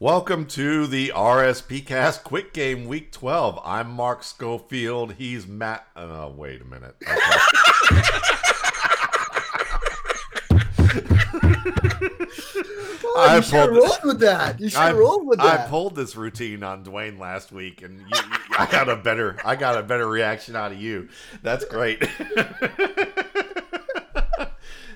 Welcome to the RSP Cast Quick Game Week 12. I'm Mark Schofield. He's Matt. Oh, wait a minute. Oh, I you should have pulled- rolled with that. You should I, rolled with that. I pulled this routine on Dwayne last week, and you, you- I got a better I got a better reaction out of you. That's great.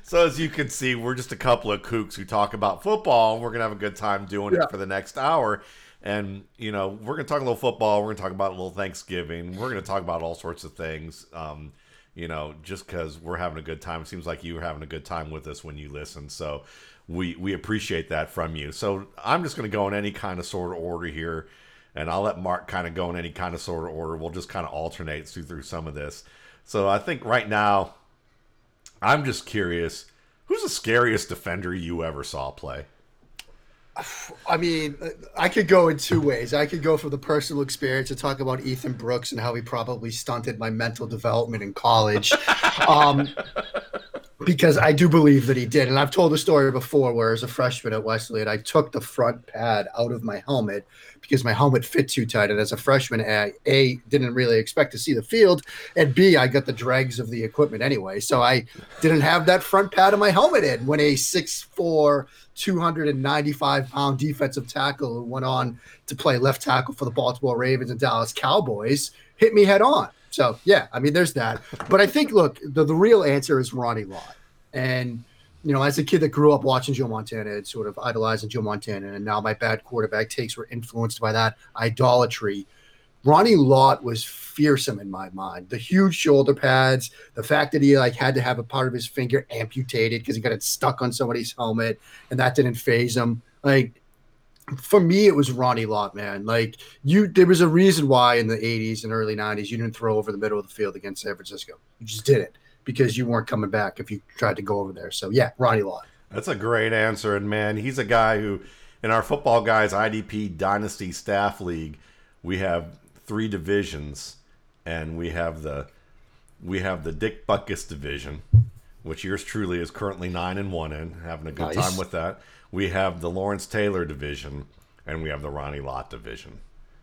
so as you can see, we're just a couple of kooks who talk about football, and we're gonna have a good time doing Yeah. it for the next hour. And you know, we're gonna talk a little football. We're gonna talk about a little Thanksgiving. We're gonna talk about all sorts of things. Um, you know, just because we're having a good time. It seems like you were having a good time with us when you listen. So we we appreciate that from you. So I'm just going to go in any kind of sort of order here, and I'll let Mark kind of go in any kind of sort of order. We'll just kind of alternate through through some of this. So I think right now, I'm just curious, who's the scariest defender you ever saw play? I mean, I could go in two ways. I could go for the personal experience and talk about Ethan Brooks and how he probably stunted my mental development in college. um, because I do believe that he did. And I've told the story before where as a freshman at Wesleyan, I took the front pad out of my helmet because my helmet fit too tight. And as a freshman, I A, didn't really expect to see the field. And B, I got the dregs of the equipment anyway. So I didn't have that front pad of my helmet in when a 6'4, 295 pound defensive tackle who went on to play left tackle for the Baltimore Ravens and Dallas Cowboys hit me head on. So yeah, I mean, there's that. But I think, look, the, the real answer is Ronnie Lott. And you know, as a kid that grew up watching Joe Montana and sort of idolizing Joe Montana, and now my bad quarterback takes were influenced by that idolatry. Ronnie Lott was fearsome in my mind. The huge shoulder pads, the fact that he like had to have a part of his finger amputated because he got it stuck on somebody's helmet, and that didn't faze him. Like for me, it was Ronnie Lott, man. Like you, there was a reason why in the '80s and early '90s you didn't throw over the middle of the field against San Francisco. You just didn't because you weren't coming back if you tried to go over there. So yeah, Ronnie Lott. That's a great answer, and man, he's a guy who, in our football guys IDP Dynasty Staff League, we have three divisions, and we have the we have the Dick Butkus division, which yours truly is currently nine and one in, having a good Nice. time with that. We have the Lawrence Taylor division, and we have the Ronnie Lott division.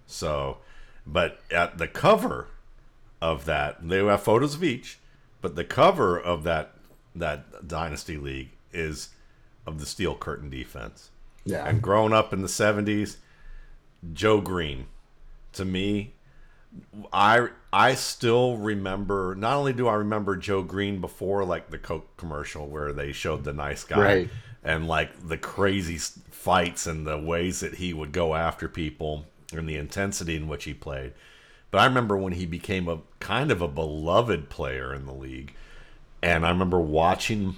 So, but at the cover of that, they have photos of each, but the cover of that that dynasty league is of the steel curtain defense. Yeah. And growing up in the 70s, Joe Greene, to me, I I still remember. Not only do I remember Joe Greene before like the Coke commercial where they showed the nice guy Right. And like the crazy fights and the ways that he would go after people and the intensity in which he played. But I remember when he became a kind of a beloved player in the league, and I remember watching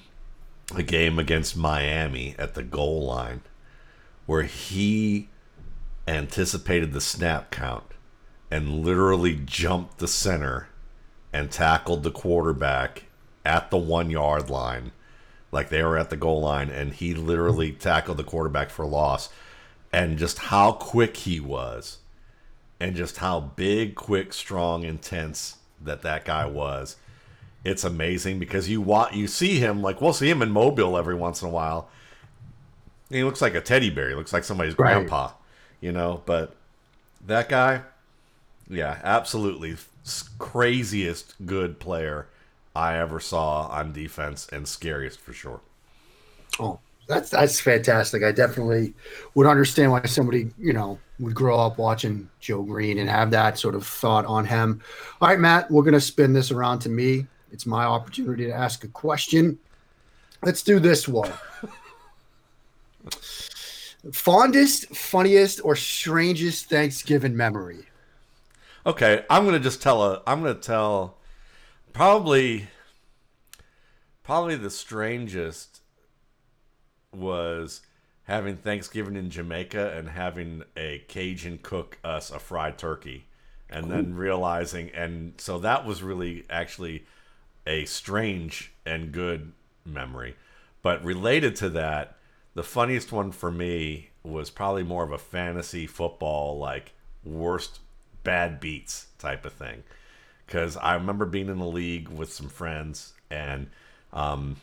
a game against Miami at the goal line where he anticipated the snap count and literally jumped the center and tackled the quarterback at the one yard line like they were at the goal line and he literally tackled the quarterback for loss. And just how quick he was and just how big quick strong intense that that guy was it's amazing because you want you see him like we'll see him in mobile every once in a while. He looks like a teddy bear. He looks like somebody's Right. grandpa you know? But that guy yeah absolutely craziest good player i ever saw on defense and scariest for sure Oh, that's that's fantastic. I definitely would understand why somebody, you know, would grow up watching Joe Greene and have that sort of thought on him. All right, Matt, we're gonna spin this around to me. It's my opportunity to ask a question. Let's do this one. Fondest, funniest, or strangest Thanksgiving memory? Okay, I'm gonna just tell a. I'm gonna tell probably probably the strangest was having Thanksgiving in Jamaica and having a Cajun cook us a fried turkey, and then realizing, and so that was really actually a strange and good memory. But related to that, the funniest one for me was probably more of a fantasy football, like worst bad beats type of thing. Because I remember being in the league with some friends and um,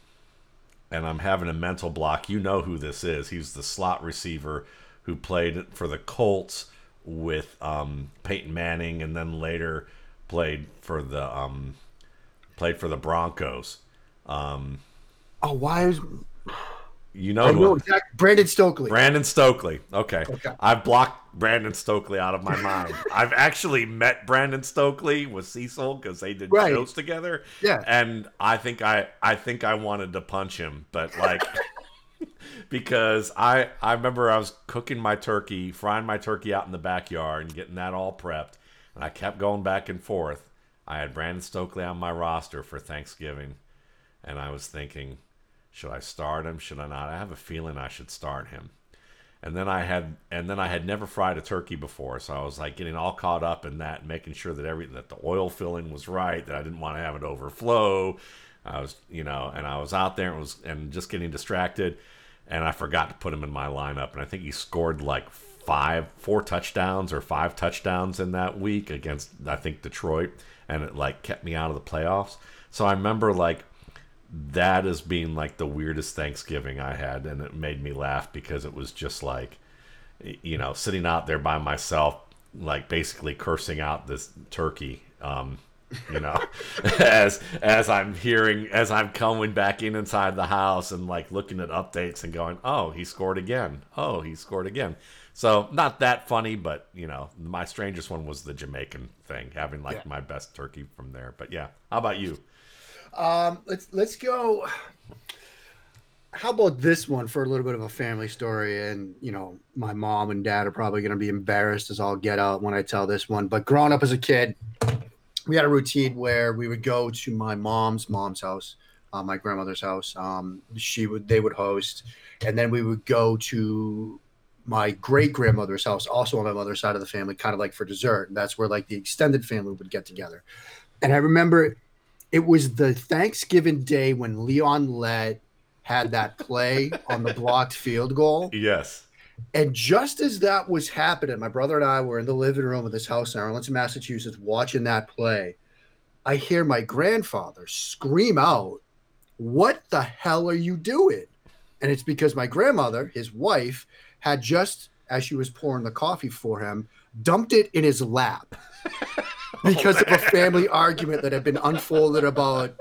and I'm having a mental block. You know who this is. He's the slot receiver who played for the Colts with um, Peyton Manning, and then later played for the um, played for the Broncos. Um, Oh, why is you know, I know I'm- Brandon Stokley? Brandon Stokley. Okay. Okay. I've blocked Brandon Stokley out of my mind. I've actually met Brandon Stokley with Cecil because they did Right. shows together. Yeah. And I think I I think I wanted to punch him, but like because I I remember I was cooking my turkey, frying my turkey out in the backyard and getting that all prepped, and I kept going back and forth. I had Brandon Stokley on my roster for Thanksgiving, and I was thinking, should I start him? Should I not? I have a feeling I should start him. And then I had and then I had never fried a turkey before, so I was like getting all caught up in that, making sure that everything that the oil filling was right, that I didn't want to have it overflow. I was, you know, and I was out there and was and just getting distracted, and I forgot to put him in my lineup, and I think he scored like five, four touchdowns or five touchdowns in that week against I think Detroit, and it like kept me out of the playoffs. So I remember like that as being like the weirdest Thanksgiving I had, and it made me laugh because it was just like, you know, sitting out there by myself, like basically cursing out this turkey, um, you know, as as I'm hearing, as I'm coming back in inside the house and like looking at updates and going, oh, he scored again, oh, he scored again. So not that funny, but you know, my strangest one was the Jamaican thing, having like Yeah. my best turkey from there. But yeah, how about you? Um, let's let's go. How about this one for a little bit of a family story? And you know, my mom and dad are probably going to be embarrassed as all get out when I tell this one. But growing up as a kid, we had a routine where we would go to my mom's mom's house, uh, my grandmother's house. Um, she would they would host, and then we would go to my great grandmother's house, also on my mother's side of the family, kind of like for dessert. And that's where like the extended family would get together. And I remember it was the Thanksgiving day when Leon Lett had that play on the blocked field goal. Yes. And just as that was happening, my brother and I were in the living room of this house in Arlington, Massachusetts, watching that play. I hear my grandfather scream out, What the hell are you doing? And it's because my grandmother, his wife, had just, as she was pouring the coffee for him, dumped it in his lap because of a family argument that had been unfolded about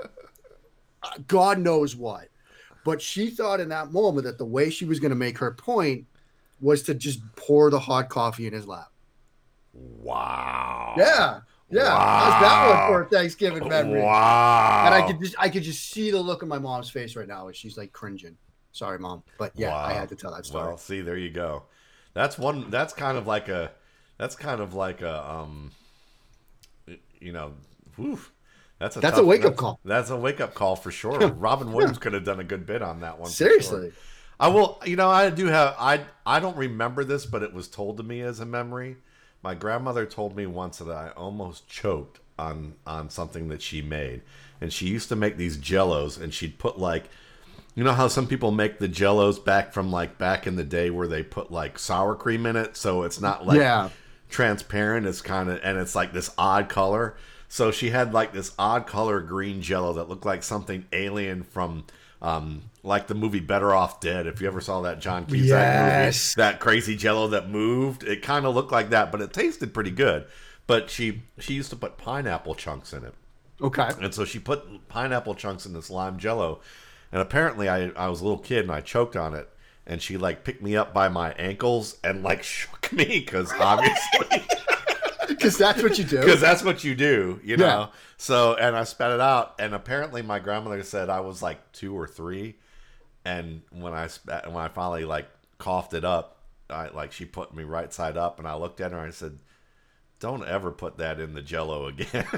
uh, God knows what. But she thought in that moment that the way she was going to make her point was to just pour the hot coffee in his lap. Wow. Yeah. Yeah. How's that one for a Thanksgiving memory? Wow. And I could just I could just see the look on my mom's face right now as she's like cringing. Sorry, mom. But yeah, I had to tell that story. Well, see, there you go. That's one. That's kind of like a. That's kind of like a. Um. You know. Whew, that's a. That's tough- a wake-up call. That's a wake up call for sure. Robin Williams could have done a good bit on that one. for sure. Seriously. I will. You know, I do have. I I don't remember this, but it was told to me as a memory. My grandmother told me once that I almost choked on on something that she made, and she used to make these Jellos, and she'd put like, you know how some people make the Jellos back from like back in the day where they put like sour cream in it, so it's not like Yeah. Transparent. It's kind of and it's like this odd color. So she had like this odd color green jello that looked like something alien from um like the movie Better Off Dead. If you ever saw that John Cusack Yes. movie, that crazy jello that moved, it kind of looked like that, but it tasted pretty good. But she she used to put pineapple chunks in it. Okay. And so she put pineapple chunks in this lime jello. And apparently I, I was a little kid and I choked on it. And she like picked me up by my ankles and like shook me because obviously Because that's what you do. because that's what you do, you know. Yeah. So and I spat it out, and apparently my grandmother said I was like two or three, and when I spat, when I finally like coughed it up, I like she put me right side up, and I looked at her and I said, "Don't ever put that in the Jello again."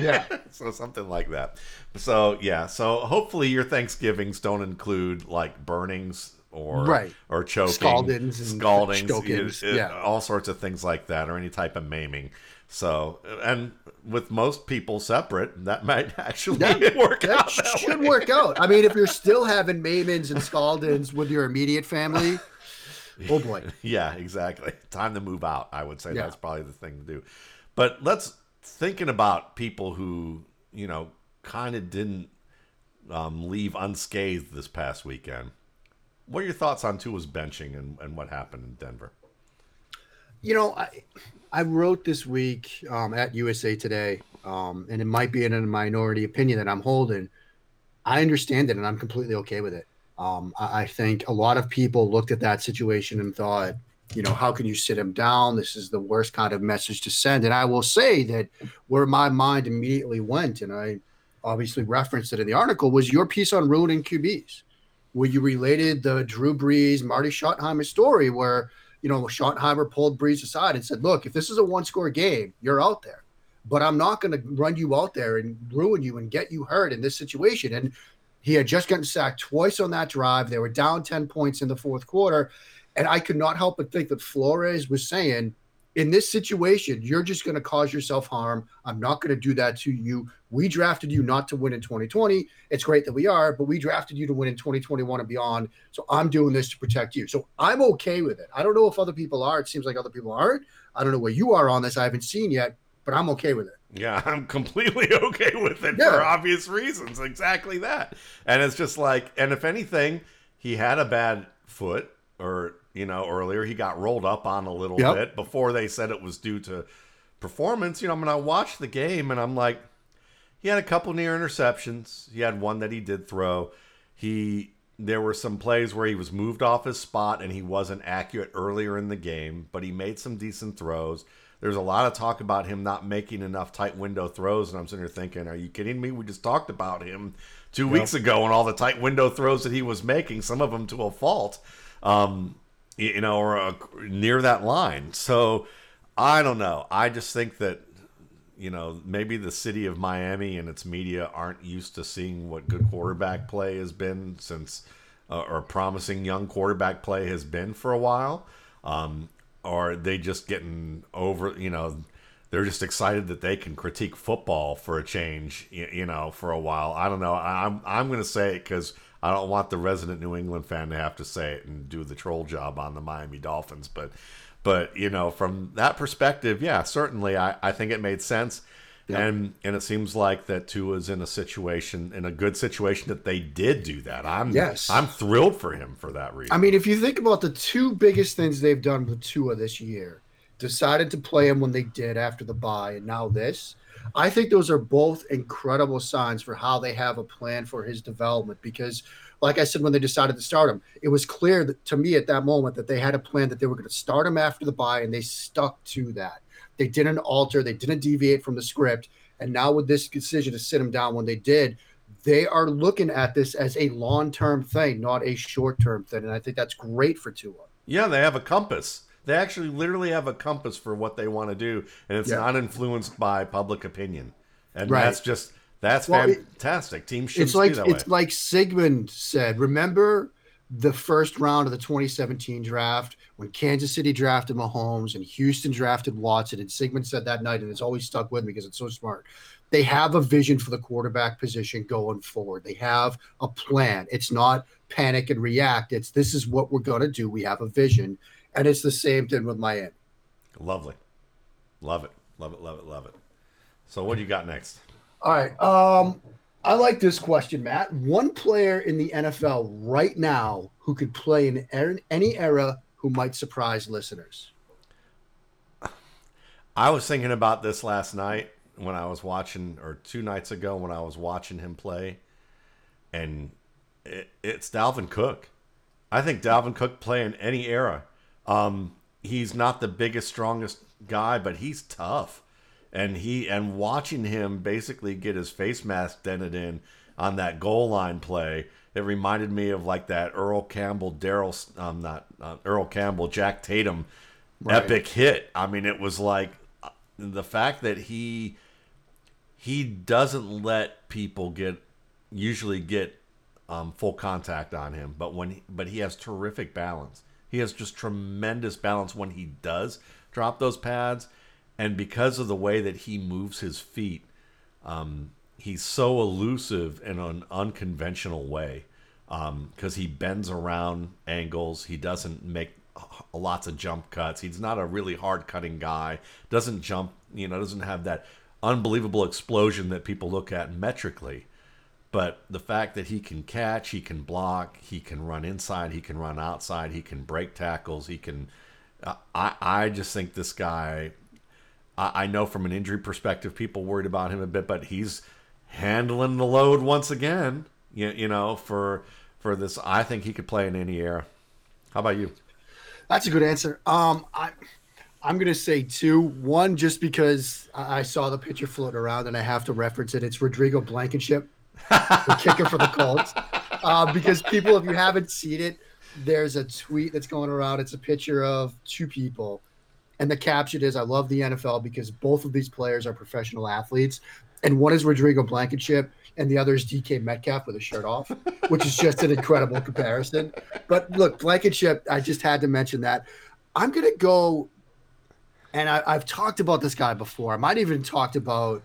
Yeah. so something like that. So yeah. So hopefully your Thanksgivings don't include like burnings or Right. or choking, Scaldings and scaldings, uh, yeah. all sorts of things like that, or any type of maiming. So, and with most people separate, that might actually That- work That out. That should way. work out. I mean, if you're still having maimings and scaldings with your immediate family, oh boy. Yeah, exactly. Time to move out. I would say Yeah. that's probably the thing to do. But let's thinking about people who you know kind of didn't um, leave unscathed this past weekend. What are your thoughts on Tua's benching and, and what happened in Denver? You know, I I wrote this week um, at USA Today, um, and it might be in a minority opinion that I'm holding. I understand it, and I'm completely okay with it. Um, I, I think a lot of people looked at that situation and thought, you know, how can you sit him down? This is the worst kind of message to send. And I will say that where my mind immediately went, and I obviously referenced it in the article, was your piece on ruining QBs, where you related the Drew Brees, Marty Schottenheimer story, where you know, Schottenheimer pulled Brees aside and said, "Look, if this is a one-score game, you're out there, but I'm not going to run you out there and ruin you and get you hurt in this situation." And he had just gotten sacked twice on that drive. They were down ten points in the fourth quarter, and I could not help but think that Flores was saying, in this situation, you're just going to cause yourself harm. I'm not going to do that to you. We drafted you not to win in 2020. It's great that we are, but we drafted you to win in 2021 and beyond. So I'm doing this to protect you. So I'm okay with it. I don't know if other people are. It seems like other people aren't. I don't know where you are on this. I haven't seen yet, but I'm okay with it. Yeah, I'm completely okay with it yeah. for obvious reasons. Exactly that. And it's just like, and if anything, he had a bad foot or you know, earlier. He got rolled up on a little yep. bit before they said it was due to performance. You know, I mean, I watched the game and I'm like, he had a couple near interceptions. He had one that he did throw. He there were some plays where he was moved off his spot and he wasn't accurate earlier in the game, but he made some decent throws. There's a lot of talk about him not making enough tight window throws, and I'm sitting here thinking, are you kidding me? We just talked about him two yep. weeks ago and all the tight window throws that he was making, some of them to a fault. Um, you know, or uh, near that line. So I don't know. I just think that you know maybe the city of Miami and its media aren't used to seeing what good quarterback play has been since, uh, or promising young quarterback play has been for a while. Um, or they just getting over, you know, they're just excited that they can critique football for a change, you, you know, for a while. I don't know. I'm I'm going to say it because I don't want the resident New England fan to have to say it and do the troll job on the Miami Dolphins. But, but you know, from that perspective, yeah, certainly, I, I think it made sense. Yep. And and it seems like that Tua's in a situation, in a good situation, that they did do that. I'm yes, I'm thrilled for him for that reason. I mean, if you think about the two biggest things they've done with Tua this year, decided to play him when they did after the bye, and now this. I think those are both incredible signs for how they have a plan for his development. Because, like I said, when they decided to start him, it was clear that, to me at that moment that they had a plan that they were going to start him after the bye, and they stuck to that. They didn't alter, they didn't deviate from the script. And now with this decision to sit him down when they did, they are looking at this as a long term thing, not a short term thing. And I think that's great for Tua. Yeah, they have a compass. They actually literally have a compass for what they want to do, and it's yeah. not influenced by public opinion. And right. that's just that's well, fantastic. Team should it's like it's way. like Sigmund said. Remember the first round of the 2017 draft when Kansas City drafted Mahomes and Houston drafted Watson, and Sigmund said that night, and it's always stuck with me because it's so smart. They have a vision for the quarterback position going forward. They have a plan. It's not panic and react. It's this is what we're going to do. We have a vision, and it's the same thing with Miami. Lovely. Love it. Love it. Love it. Love it. So what do you got next? All right. Um, I like this question, Matt. One player in the NFL right now who could play in any era who might surprise listeners. I was thinking about this last night when I was watching, or two nights ago when I was watching him play, and it, it's Dalvin Cook. I think Dalvin Cook play in any era. Um, he's not the biggest, strongest guy, but he's tough. And he and watching him basically get his face mask dented in on that goal line play, it reminded me of like that Earl Campbell, Daryl, um, not uh, Earl Campbell, Jack Tatum, right. epic hit. I mean, it was like uh, the fact that he he doesn't let people get usually get um, full contact on him, but when he, but he has terrific balance. He has just tremendous balance when he does drop those pads, and because of the way that he moves his feet, um, he's so elusive in an unconventional way. Because um, he bends around angles, he doesn't make lots of jump cuts. He's not a really hard cutting guy. Doesn't jump, you know, doesn't have that unbelievable explosion that people look at metrically. But the fact that he can catch, he can block, he can run inside, he can run outside, he can break tackles, he can. I I just think this guy. I, I know from an injury perspective, people worried about him a bit, but he's handling the load once again. You, you know for for this, I think he could play in any era. How about you? That's a good answer. Um, I. I'm going to say two. One, just because I saw the picture floating around and I have to reference it. It's Rodrigo Blankenship, the kicker for the Colts. Uh, because people, if you haven't seen it, there's a tweet that's going around. It's a picture of two people. And the caption is I love the NFL because both of these players are professional athletes. And one is Rodrigo Blankenship and the other is DK Metcalf with a shirt off, which is just an incredible comparison. But look, Blankenship, I just had to mention that. I'm going to go and I, have talked about this guy before. I might even talked about,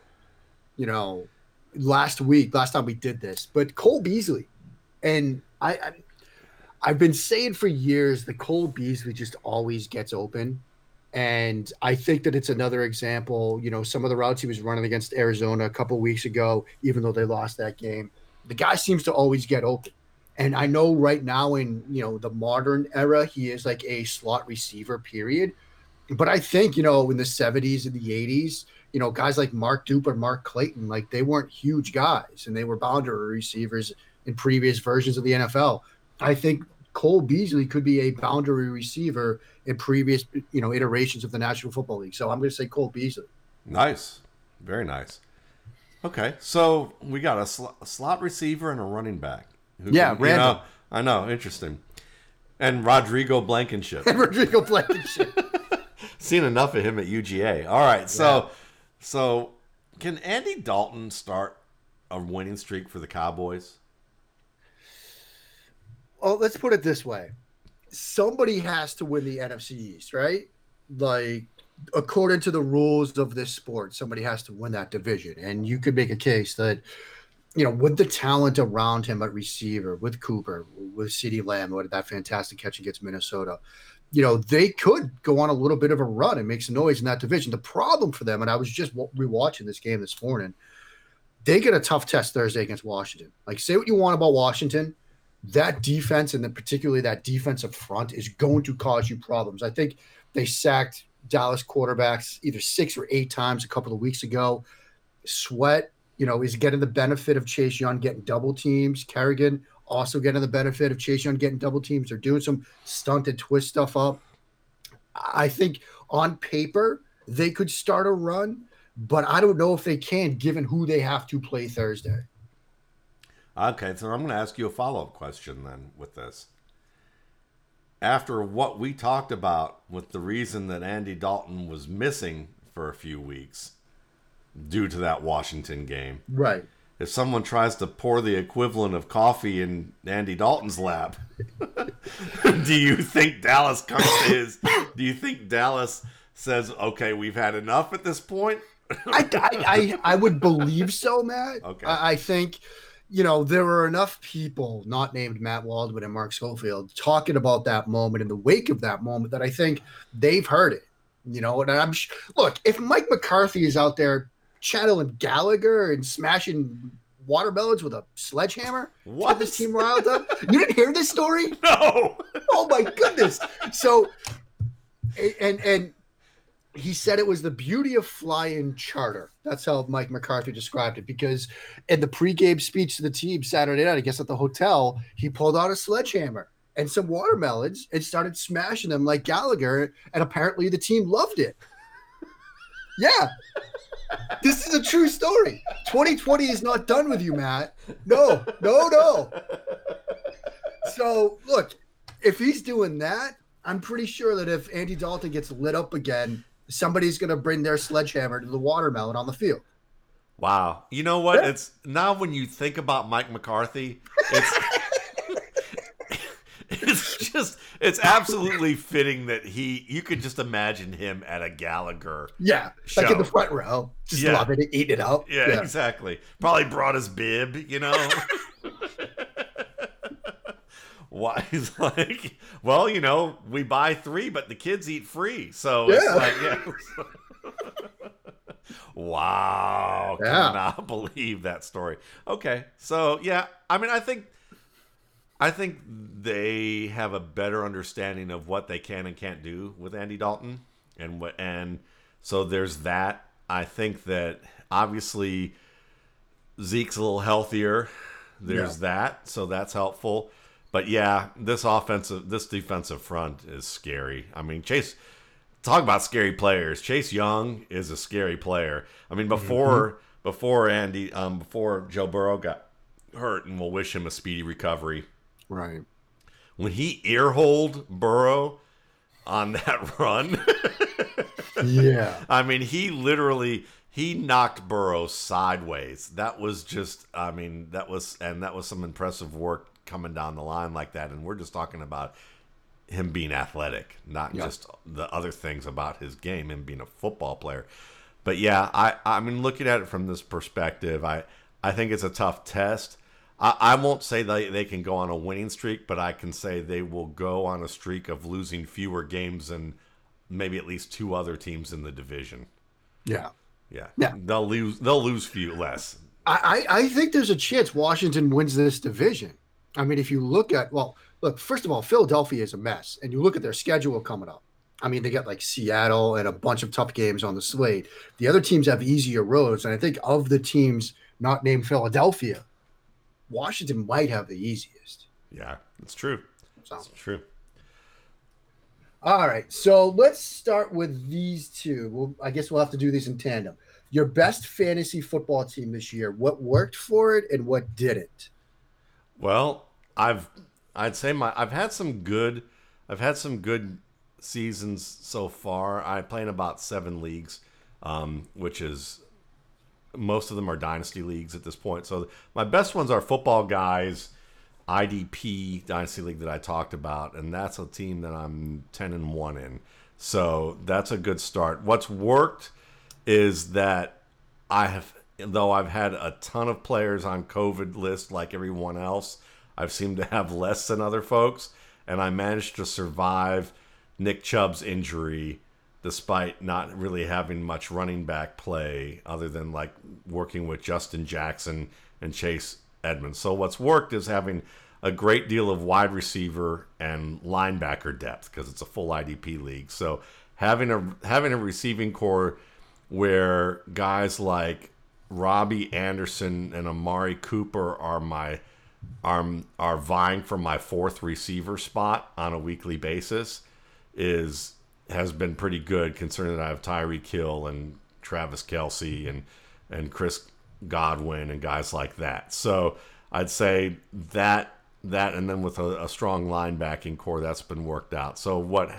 you know, last week, last time we did this, but Cole Beasley, and I, I I've been saying for years that Cole Beasley just always gets open. And I think that it's another example. You know, some of the routes he was running against Arizona a couple weeks ago, even though they lost that game, the guy seems to always get open. And I know right now in you know the modern era, he is like a slot receiver. Period but I think, you know, in the 70s and the 80s, you know, guys like Mark Duper Mark Clayton, like they weren't huge guys and they were boundary receivers in previous versions of the NFL. I think Cole Beasley could be a boundary receiver in previous, you know, iterations of the National Football League. So I'm going to say Cole Beasley. Nice. Very nice. Okay. So we got a, sl- a slot receiver and a running back. yeah, can, random. Know, I know. Interesting. And Rodrigo Blankenship. And Rodrigo Blankenship. Seen enough of him at UGA. All right, so yeah. so can Andy Dalton start a winning streak for the Cowboys? Well, let's put it this way: somebody has to win the NFC East, right? Like according to the rules of this sport, somebody has to win that division, and you could make a case that you know, with the talent around him at receiver, with Cooper, with CeeDee Lamb, with that fantastic catch against Minnesota, you know, they could go on a little bit of a run and make some noise in that division. The problem for them, and I was just rewatching this game this morning, they get a tough test Thursday against Washington. Like, say what you want about Washington, that defense and then particularly that defensive front is going to cause you problems. I think they sacked Dallas quarterbacks either six or eight times a couple of weeks ago. Sweat, you know, is getting the benefit of Chase Young getting double teams. Kerrigan also getting the benefit of Chase Young getting double teams. They're doing some stunted twist stuff up. I think on paper they could start a run, but I don't know if they can given who they have to play Thursday. Okay, so I'm going to ask you a follow up question then with this. After what we talked about with the reason that Andy Dalton was missing for a few weeks due to that Washington game. Right if someone tries to pour the equivalent of coffee in Andy Dalton's lap, do you think Dallas comes to his? Do you think Dallas says, "Okay, we've had enough at this point"? I, I, I, I, would believe so, Matt. Okay. I, I, think, you know, there were enough people, not named Matt Waldman and Mark Schofield, talking about that moment in the wake of that moment that I think they've heard it. You know, and I'm look, if Mike McCarthy is out there channeling Gallagher and smashing watermelons with a sledgehammer. What? This team riled up. You didn't hear this story? No. oh my goodness. So, and and he said it was the beauty of flying charter. That's how Mike McCarthy described it. Because in the pregame speech to the team Saturday night, I guess at the hotel, he pulled out a sledgehammer and some watermelons and started smashing them like Gallagher. And apparently the team loved it. Yeah this is a true story. 2020 is not done with you, Matt. No, no, no. So look, if he's doing that, I'm pretty sure that if Andy Dalton gets lit up again, somebody's going to bring their sledgehammer to the watermelon on the field. Wow. You know what? It's now when you think about Mike McCarthy, it's it's just it's absolutely fitting that he you could just imagine him at a Gallagher. Yeah, show. like in the front row, just yeah. loving it, eating it up. Yeah, yeah, exactly. Probably brought his bib, you know. Why he's like, well, you know, we buy three, but the kids eat free, so yeah. Like, yeah. wow. Yeah. Cannot believe that story. Okay. So yeah, I mean I think I think they have a better understanding of what they can and can't do with Andy Dalton. And what and so there's that. I think that obviously Zeke's a little healthier. There's that, so that's helpful. But yeah, this offensive, this defensive front is scary. I mean, Chase, talk about scary players. Chase Young is a scary player. I mean, before Mm-hmm. before Andy, um, before Joe Burrow got hurt, and we'll wish him a speedy recovery. Right. When he earholed Burrow on that run, Yeah. I mean, he literally he knocked Burrow sideways. That was just, I mean, that was, and that was some impressive work coming down the line like that. And we're just talking about him being athletic, not Yeah. just the other things about his game, him being a football player. But yeah, I, I mean, looking at it from this perspective, I, I think it's a tough test. I, I won't say they, they can go on a winning streak, but I can say they will go on a streak of losing fewer games than maybe at least two other teams in the division. Yeah. Yeah. Yeah. They'll lose they'll lose few less. I, I I think there's a chance Washington wins this division. I mean, if you look at well, look, first of all, Philadelphia is a mess, and you look at their schedule coming up. I mean, they got like Seattle and a bunch of tough games on the slate. The other teams have easier roads, and I think of the teams not named Philadelphia, Washington might have the easiest. Yeah, that's true. So. It's true. All right, so let's start with these two. Well, I guess we'll have to do these in tandem. Your best fantasy football team this year. What worked for it and what didn't? Well, I've I'd say my I've had some good I've had some good seasons so far. I play in about seven leagues, um, which is most of them are dynasty leagues at this point. So my best ones are football guys, IDP dynasty league that I talked about, and that's a team that I'm ten and one in. So that's a good start. What's worked is that I have, though I've had a ton of players on COVID list like everyone else, I've seemed to have less than other folks, and I managed to survive Nick Chubb's injury despite not really having much running back play other than like working with Justin Jackson and Chase Edmonds. So what's worked is having a great deal of wide receiver and linebacker depth because it's a full IDP league. So having a having a receiving corps where guys like Robbie Anderson and Amari Cooper are my are are vying for my fourth receiver spot on a weekly basis is has been pretty good considering that I have Tyreek Hill and Travis Kelce and and Chris Godwin and guys like that. So I'd say that that and then with a, a strong linebacking corps that's been worked out. So what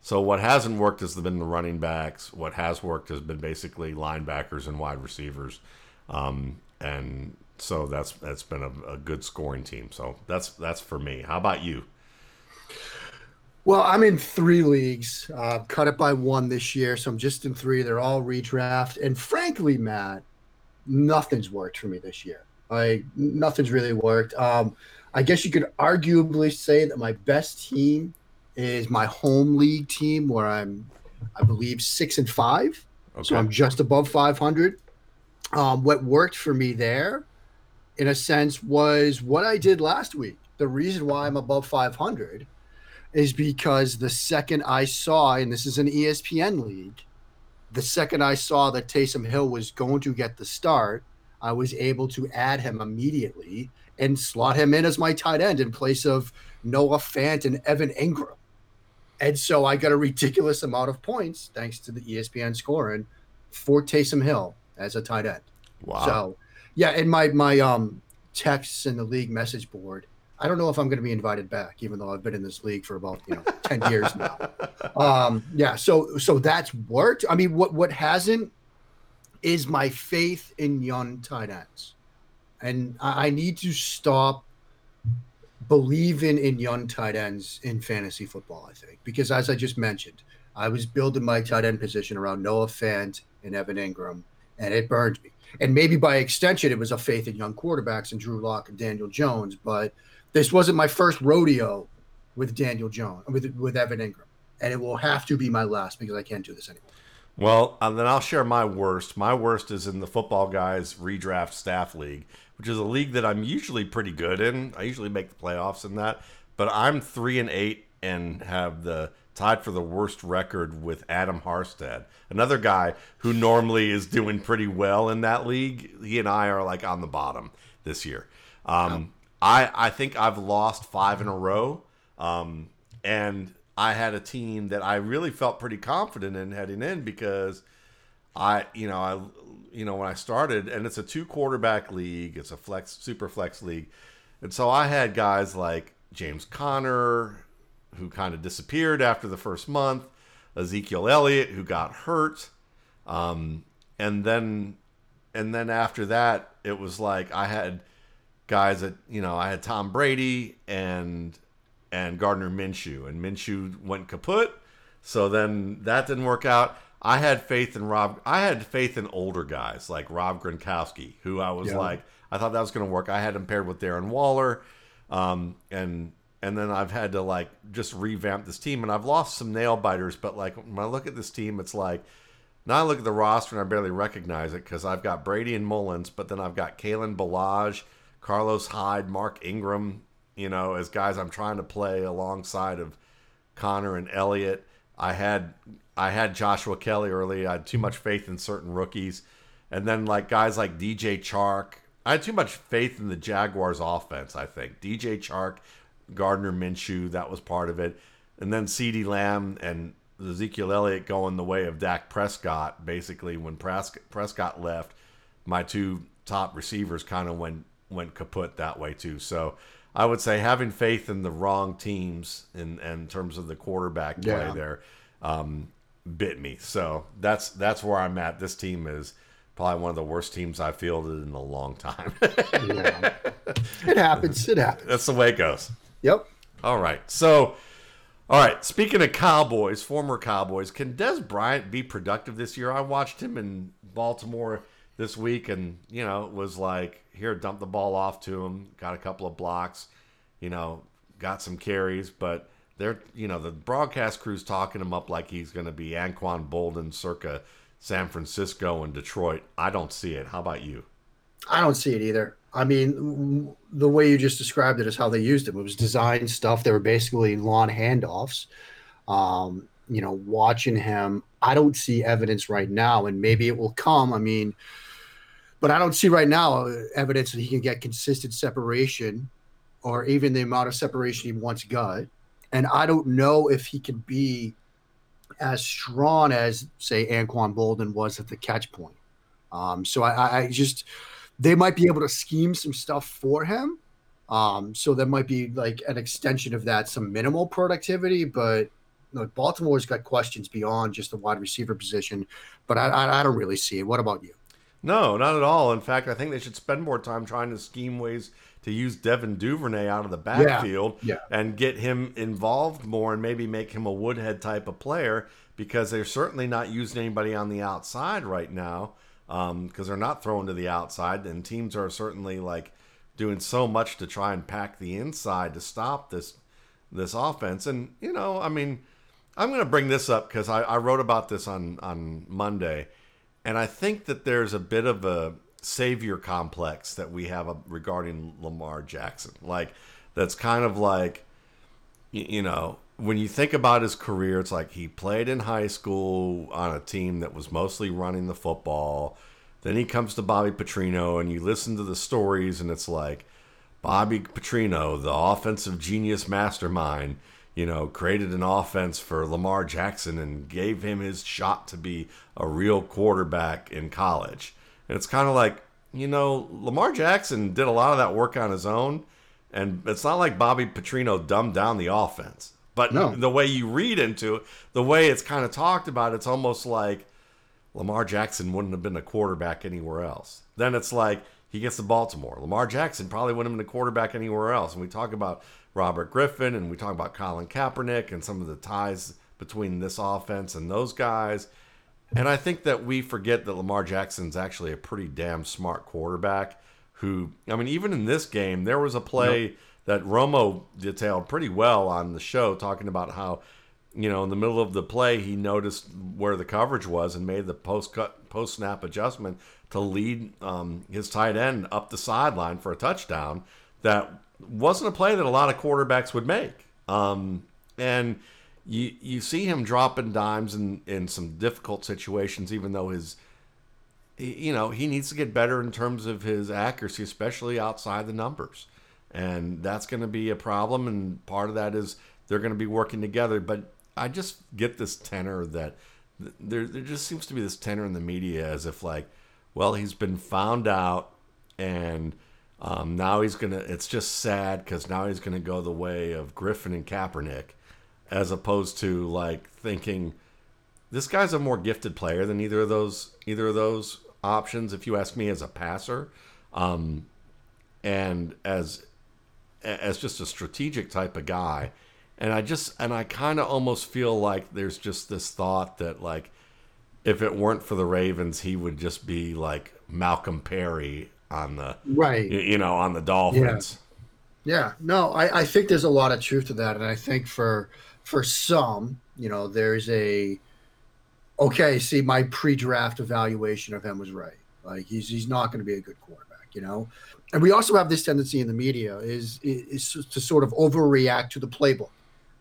so what hasn't worked has been the running backs. What has worked has been basically linebackers and wide receivers, um, and so that's that's been a, a good scoring team. So that's that's for me. How about you? Well, I'm in three leagues. Uh, cut it by one this year, so I'm just in three. They're all redraft, and frankly, Matt, nothing's worked for me this year. Like nothing's really worked. Um, I guess you could arguably say that my best team is my home league team, where I'm, I believe, six and five. So I'm just above 500. Um, what worked for me there, in a sense, was what I did last week. The reason why I'm above 500 is because the second I saw, and this is an ESPN league, the second I saw that Taysom Hill was going to get the start, I was able to add him immediately and slot him in as my tight end in place of Noah Fant and Evan Engram. And so I got a ridiculous amount of points thanks to the ESPN scoring for Taysom Hill as a tight end. Wow. So, yeah, in my my um texts in the league message board, I don't know if I'm going to be invited back, even though I've been in this league for about you know ten years now. Um, yeah, so so that's worked. I mean, what what hasn't is my faith in young tight ends, and I, I need to stop believing in young tight ends in fantasy football. I think because as I just mentioned, I was building my tight end position around Noah Fant and Evan Engram, and it burned me. And maybe by extension, it was a faith in young quarterbacks and Drew Lock and Daniel Jones. But this wasn't my first rodeo with Daniel Jones with with Evan Engram, and it will have to be my last because I can't do this anymore. Well, then I'll share my worst. My worst is in the Football Guys Redraft Staff League, which is a league that I'm usually pretty good in. I usually make the playoffs in that, but I'm three and eight and have the tied for the worst record with Adam Harstad, another guy who normally is doing pretty well in that league. He and I are like on the bottom this year. Um, I I think I've lost five in a row, um, and I had a team that I really felt pretty confident in heading in because I you know I you know when I started and it's a two quarterback league, it's a flex super flex league, and so I had guys like James Conner who kind of disappeared after the first month, Ezekiel Elliott, who got hurt, um, and then and then after that, it was like I had guys that you know I had Tom Brady and and Gardner Minshew, and Minshew went kaput. So then that didn't work out. I had faith in Rob. I had faith in older guys like Rob Gronkowski, who I was yeah. like, I thought that was going to work. I had him paired with Darren Waller, um, and and then I've had to like just revamp this team, and I've lost some nail biters. But like when I look at this team, it's like now I look at the roster and I barely recognize it because I've got Brady and Mullens, but then I've got Kalen Ballage, Carlos Hyde, Mark Ingram, you know, as guys I'm trying to play alongside of Conner and Elliott. I had I had Joshua Kelley early. I had too much faith in certain rookies, and then like guys like DJ Chark. I had too much faith in the Jaguars' offense. I think DJ Chark Gardner Minshew, that was part of it. And then CeeDee Lamb and Ezekiel Elliott going the way of Dak Prescott. Basically, when Prescott left, my two top receivers kind of went went kaput that way too. So I would say having faith in the wrong teams in, in terms of the quarterback play yeah. there um, bit me. So that's that's where I'm at. This team is probably one of the worst teams I've fielded in a long time. yeah. It happens. It happens. That's the way it goes. Yep. All right. So, all right. Speaking of Cowboys, former Cowboys, can Dez Bryant be productive this year? I watched him in Baltimore this week, and you know, it was like, here, dump the ball off to him. Got a couple of blocks. You know, got some carries, but they're you know the broadcast crew's talking him up like he's going to be Anquan Boldin circa San Francisco and Detroit. I don't see it. How about you? I don't see it either. I mean, the way you just described it is how they used him. It was design stuff. They were basically lawn handoffs. Um, you know, watching him, I don't see evidence right now, and maybe it will come. I mean, but I don't see right now uh, evidence that he can get consistent separation or even the amount of separation he once got. And I don't know if he can be as strong as, say, Anquan Boldin was at the catch point. Um, so I, I just they might be able to scheme some stuff for him. Um, so there might be like an extension of that, some minimal productivity, but look, Baltimore's got questions beyond just the wide receiver position, but I, I, I don't really see it. What about you? No, not at all. In fact, I think they should spend more time trying to scheme ways to use Devin Duvernay out of the backfield yeah, yeah. and get him involved more and maybe make him a Woodhead type of player because they're certainly not using anybody on the outside right now because um, they're not throwing to the outside, and teams are certainly like doing so much to try and pack the inside to stop this this offense. And you know, I mean, I'm going to bring this up because I, I wrote about this on on Monday, and I think that there's a bit of a savior complex that we have regarding Lamar Jackson. Like that's kind of like you know when you think about his career, it's like he played in high school on a team that was mostly running the football. Then he comes to Bobby Petrino, and you listen to the stories, and it's like Bobby Petrino, the offensive genius mastermind, you know, created an offense for Lamar Jackson and gave him his shot to be a real quarterback in college. And it's kind of like, you know, Lamar Jackson did a lot of that work on his own. And it's not like Bobby Petrino dumbed down the offense. But no. the way you read into it, the way it's kind of talked about, it's almost like Lamar Jackson wouldn't have been a quarterback anywhere else. Then it's like he gets to Baltimore. Lamar Jackson probably wouldn't have been a quarterback anywhere else. And we talk about Robert Griffin and we talk about Colin Kaepernick and some of the ties between this offense and those guys. And I think that we forget that Lamar Jackson's actually a pretty damn smart quarterback who, I mean, even in this game, there was a play. Nope that Romo detailed pretty well on the show, talking about how you know, in the middle of the play, he noticed where the coverage was and made the post cut post snap adjustment to lead um, his tight end up the sideline for a touchdown. That wasn't a play that a lot of quarterbacks would make. Um, and you you see him dropping dimes in, in some difficult situations, even though his you know he needs to get better in terms of his accuracy, especially outside the numbers, and that's going to be a problem. And part of that is they're going to be working together. But I just get this tenor that there there just seems to be this tenor in the media as if like, well, he's been found out and. Um, now he's gonna. It's just sad because now he's gonna go the way of Griffin and Kaepernick, as opposed to like thinking this guy's a more gifted player than either of those either of those options. If you ask me, as a passer, um, and as as just a strategic type of guy, and I just and I kind of almost feel like there's just this thought that like if it weren't for the Ravens, he would just be like Malcolm Perry on the right, you know, on the Dolphins. Yeah, yeah. no, I, I think there's a lot of truth to that, and I think for for some, you know, there's a okay. See, my pre-draft evaluation of him was right. Like he's he's not going to be a good quarterback, you know. And we also have this tendency in the media is is to sort of overreact to the playbook.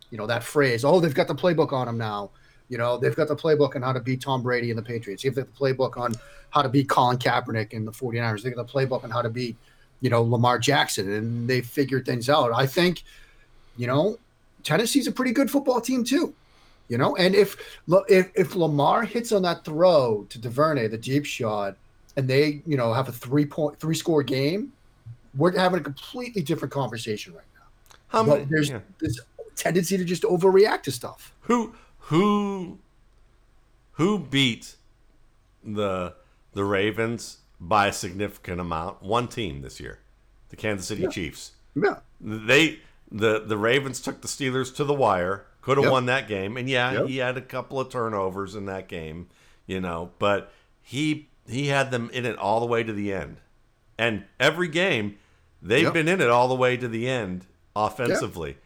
You know that phrase, "Oh, they've got the playbook on them now." You know, they've got the playbook on how to beat Tom Brady and the Patriots. They've got the playbook on how to beat Colin Kaepernick and the 49ers. They've got the playbook on how to beat, you know, Lamar Jackson. And they figured things out. I think, you know, Tennessee's a pretty good football team too. You know, and if if if Lamar hits on that throw to Duvernay, the deep shot, and they you know have a three point three score game, we're having a completely different conversation right now. How many, there's yeah. this tendency to just overreact to stuff. Who who who beat the the Ravens by a significant amount? One team this year, the Kansas City yeah. Chiefs. Yeah, they the the Ravens took the Steelers to the wire. Could have yep. won that game, and yeah, yep. he had a couple of turnovers in that game, you know, but he he had them in it all the way to the end. And every game, they've yep. been in it all the way to the end offensively.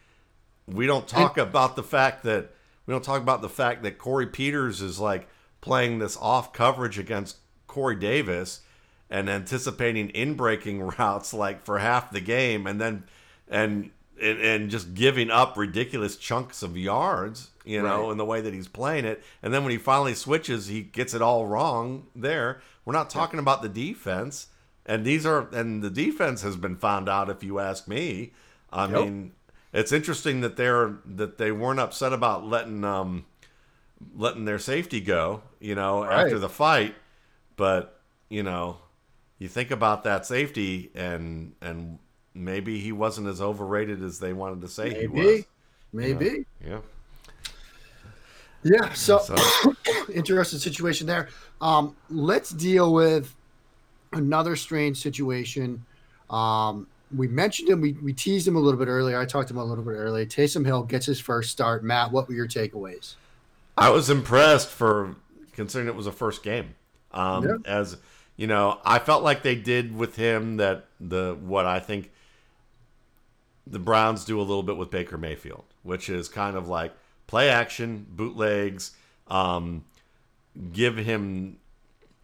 We don't talk and, about the fact that we don't talk about the fact that Corey Peters is like playing this off coverage against Corey Davis and anticipating in breaking routes like for half the game and then and and, and just giving up ridiculous chunks of yards, you know, right. in the way that he's playing it. And then when he finally switches, he gets it all wrong there. We're not talking yeah. about the defense. And these are and the defense has been found out if you ask me. I yep. mean, it's interesting that they're that they weren't upset about letting um letting their safety go, you know, right. after the fight, but you know, you think about that safety and and maybe he wasn't as overrated as they wanted to say maybe. he was. Maybe. Yeah. Yeah. So, so. interesting situation there. Um, let's deal with another strange situation. Um, we mentioned him. We, we teased him a little bit earlier. I talked to him a little bit earlier. Taysom Hill gets his first start. Matt, what were your takeaways? I was impressed for considering it was a first game. Um, yeah. As you know, I felt like they did with him that the what I think the Browns do a little bit with Baker Mayfield, which is kind of like play action, bootlegs, um, give him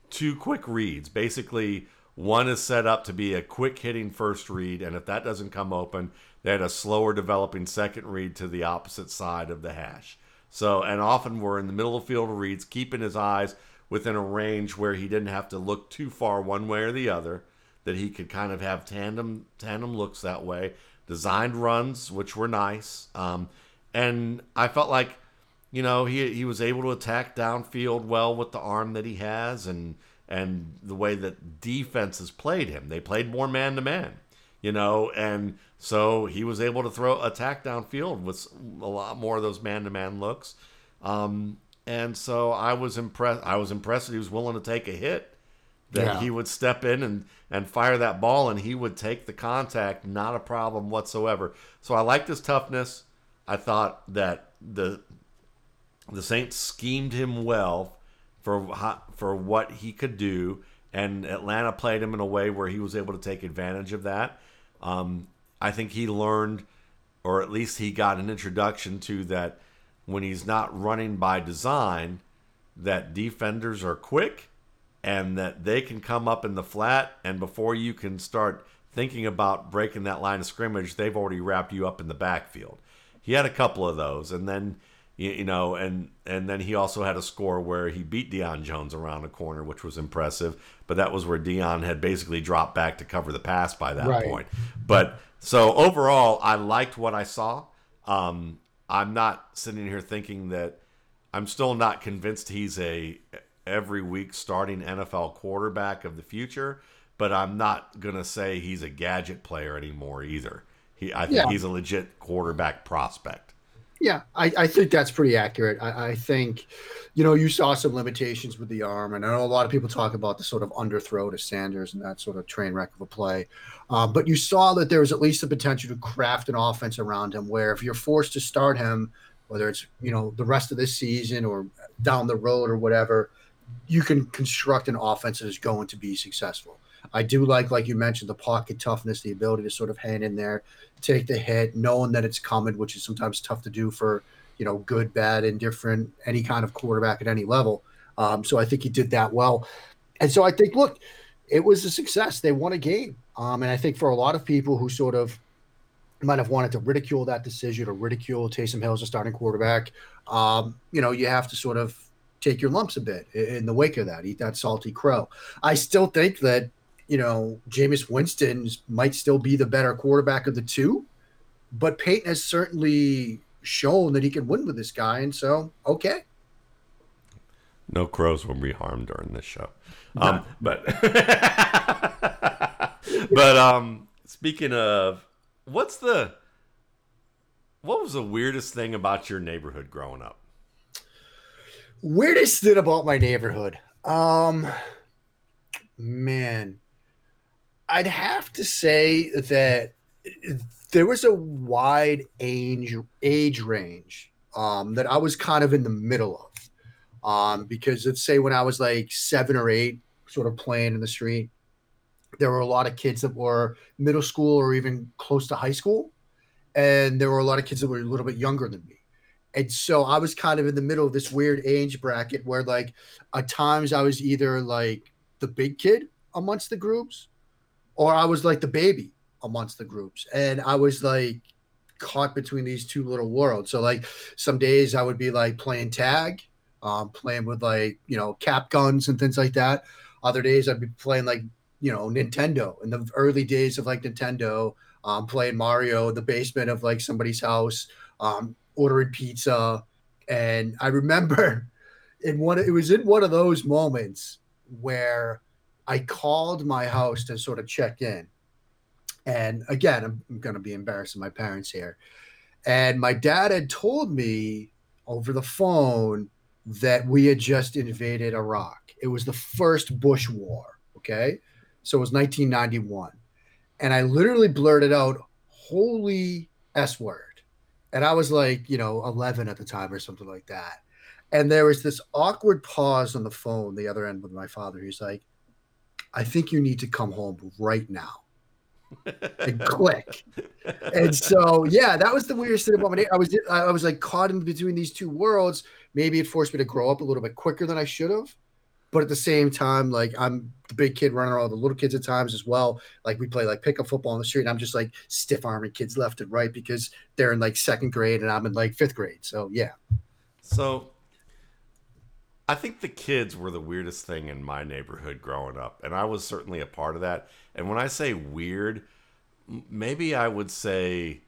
two quick reads. Basically, one is set up to be a quick hitting first read, and if that doesn't come open, they had a slower developing second read to the opposite side of the hash. So, and often we're in the middle of field reads, keeping his eyes within a range where he didn't have to look too far one way or the other, that he could kind of have tandem tandem looks that way designed runs, which were nice. Um, and I felt like, you know, he he was able to attack downfield well with the arm that he has, and and the way that defenses played him. They played more man to man, you know, and so he was able to throw attack downfield with a lot more of those man to man looks. Um, and so I was impressed. I was impressed that he was willing to take a hit that yeah. he would step in and, and fire that ball and he would take the contact, not a problem whatsoever. So I liked his toughness. I thought that the the Saints schemed him well for for what he could do, and Atlanta played him in a way where he was able to take advantage of that. Um, I think he learned, or at least he got an introduction to that when he's not running by design that defenders are quick and that they can come up in the flat and before you can start thinking about breaking that line of scrimmage, they've already wrapped you up in the backfield. He had a couple of those and then you, you know, and and then he also had a score where he beat Deion Jones around a corner, which was impressive. But that was where Deion had basically dropped back to cover the pass by that right. point. But so overall, I liked what I saw. Um, I'm not sitting here thinking that I'm still not convinced he's a every week starting NFL quarterback of the future, but I'm not gonna say he's a gadget player anymore either. He, I think yeah. he's a legit quarterback prospect. Yeah, I, I think that's pretty accurate. I, I, think, you know, you saw some limitations with the arm, and I know a lot of people talk about the sort of underthrow to Sanders and that sort of train wreck of a play. Uh, but you saw that there was at least the potential to craft an offense around him, where if you're forced to start him, whether it's you know the rest of this season or down the road or whatever, you can construct an offense that is going to be successful. I do like, like you mentioned, the pocket toughness, the ability to sort of hang in there, take the hit, knowing that it's coming, which is sometimes tough to do for you know good, bad, indifferent, any kind of quarterback at any level. Um, so I think he did that well, and so I think look, it was a success. They won a game, um, and I think for a lot of people who sort of might have wanted to ridicule that decision or ridicule Taysom Hill as a starting quarterback, um, you know, you have to sort of take your lumps a bit in the wake of that, eat that salty crow. I still think that you know, Jameis Winston might still be the better quarterback of the two, but Payton has certainly shown that he can win with this guy, and so okay. No crows will be harmed during this show. Um, but but um, speaking of, what's the what was the weirdest thing about your neighborhood growing up? Weirdest thing about my neighborhood, um, man, I'd have to say that there was a wide age age range um, that I was kind of in the middle of. Um, because let's say when I was like seven or eight, sort of playing in the street, there were a lot of kids that were middle school or even close to high school, and there were a lot of kids that were a little bit younger than me. And so I was kind of in the middle of this weird age bracket where, like, at times I was either like the big kid amongst the groups, or I was like the baby amongst the groups. And I was like caught between these two little worlds. So like some days I would be like playing tag, um, playing with like, you know, cap guns and things like that. Other days I'd be playing like, you know, Nintendo in the early days of like Nintendo, um, playing Mario in the basement of like somebody's house, um, ordering pizza. And I remember in one, it was in one of those moments where I called my house to sort of check in. And again, I'm, I'm going to be embarrassing my parents here. And my dad had told me over the phone that we had just invaded Iraq. It was the first Bush war. Okay. So it was 1991. And I literally blurted out, holy S word. And I was like, you know, 11 at the time or something like that. And there was this awkward pause on the phone, the other end with my father. He's like, I think you need to come home right now. and click. And so, yeah, that was the weirdest thing about my day. I was I was like caught in between these two worlds. Maybe it forced me to grow up a little bit quicker than I should have. But at the same time, like I'm the big kid running around the little kids at times as well. Like we play like pickup football on the street, and I'm just like stiff arming kids left and right because they're in like second grade and I'm in like fifth grade. So yeah. So I think the kids were the weirdest thing in my neighborhood growing up, and I was certainly a part of that. And when I say weird, maybe I would say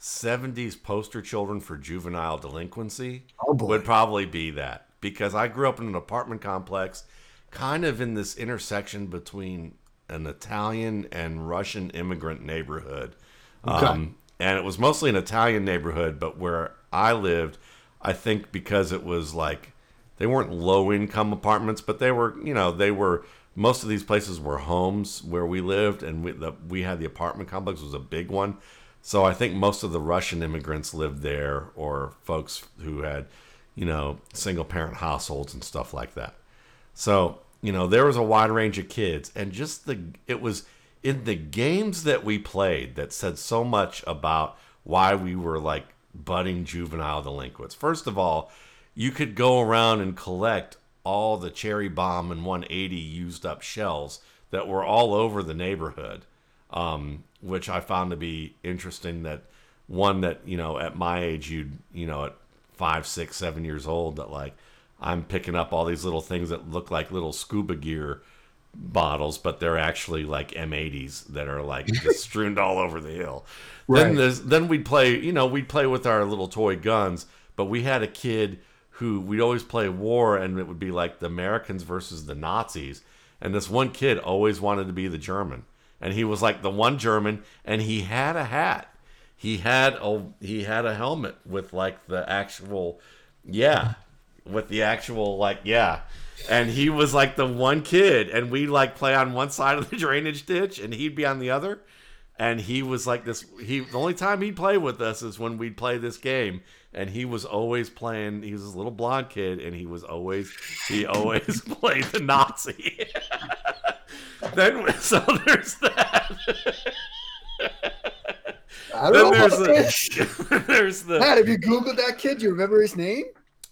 70s poster children for juvenile delinquency oh would probably be that because I grew up in an apartment complex kind of in this intersection between an Italian and Russian immigrant neighborhood. Okay. Um, and it was mostly an Italian neighborhood, but where I lived, I think because it was like they weren't low income apartments, but they were, you know, they were most of these places were homes where we lived, and we the, we had the apartment complex was a big one. So I think most of the Russian immigrants lived there, or folks who had, you know, single parent households and stuff like that. So you know, there was a wide range of kids, and just the it was in the games that we played that said so much about why we were like budding juvenile delinquents. First of all, you could go around and collect all the cherry bomb and M80 used up shells that were all over the neighborhood, um, which I found to be interesting. That one that you know at my age, you'd you know at five, six, seven years old, that like I'm picking up all these little things that look like little scuba gear bottles, but they're actually like M80s that are like just strewn all over the hill. Right. Then there's then we'd play, you know, we'd play with our little toy guns, but we had a kid who we'd always play war and it would be like the Americans versus the Nazis. And this one kid always wanted to be the German. And he was like the one German and he had a hat. He had a he had a helmet with like the actual yeah, with the actual like yeah and he was like the one kid and we like play on one side of the drainage ditch and he'd be on the other and he was like this he the only time he'd play with us is when we'd play this game and he was always playing he was this little blonde kid and he was always he always played the nazi then so there's that I don't then know there's the, there's the Matt, have you googled that kid do you remember his name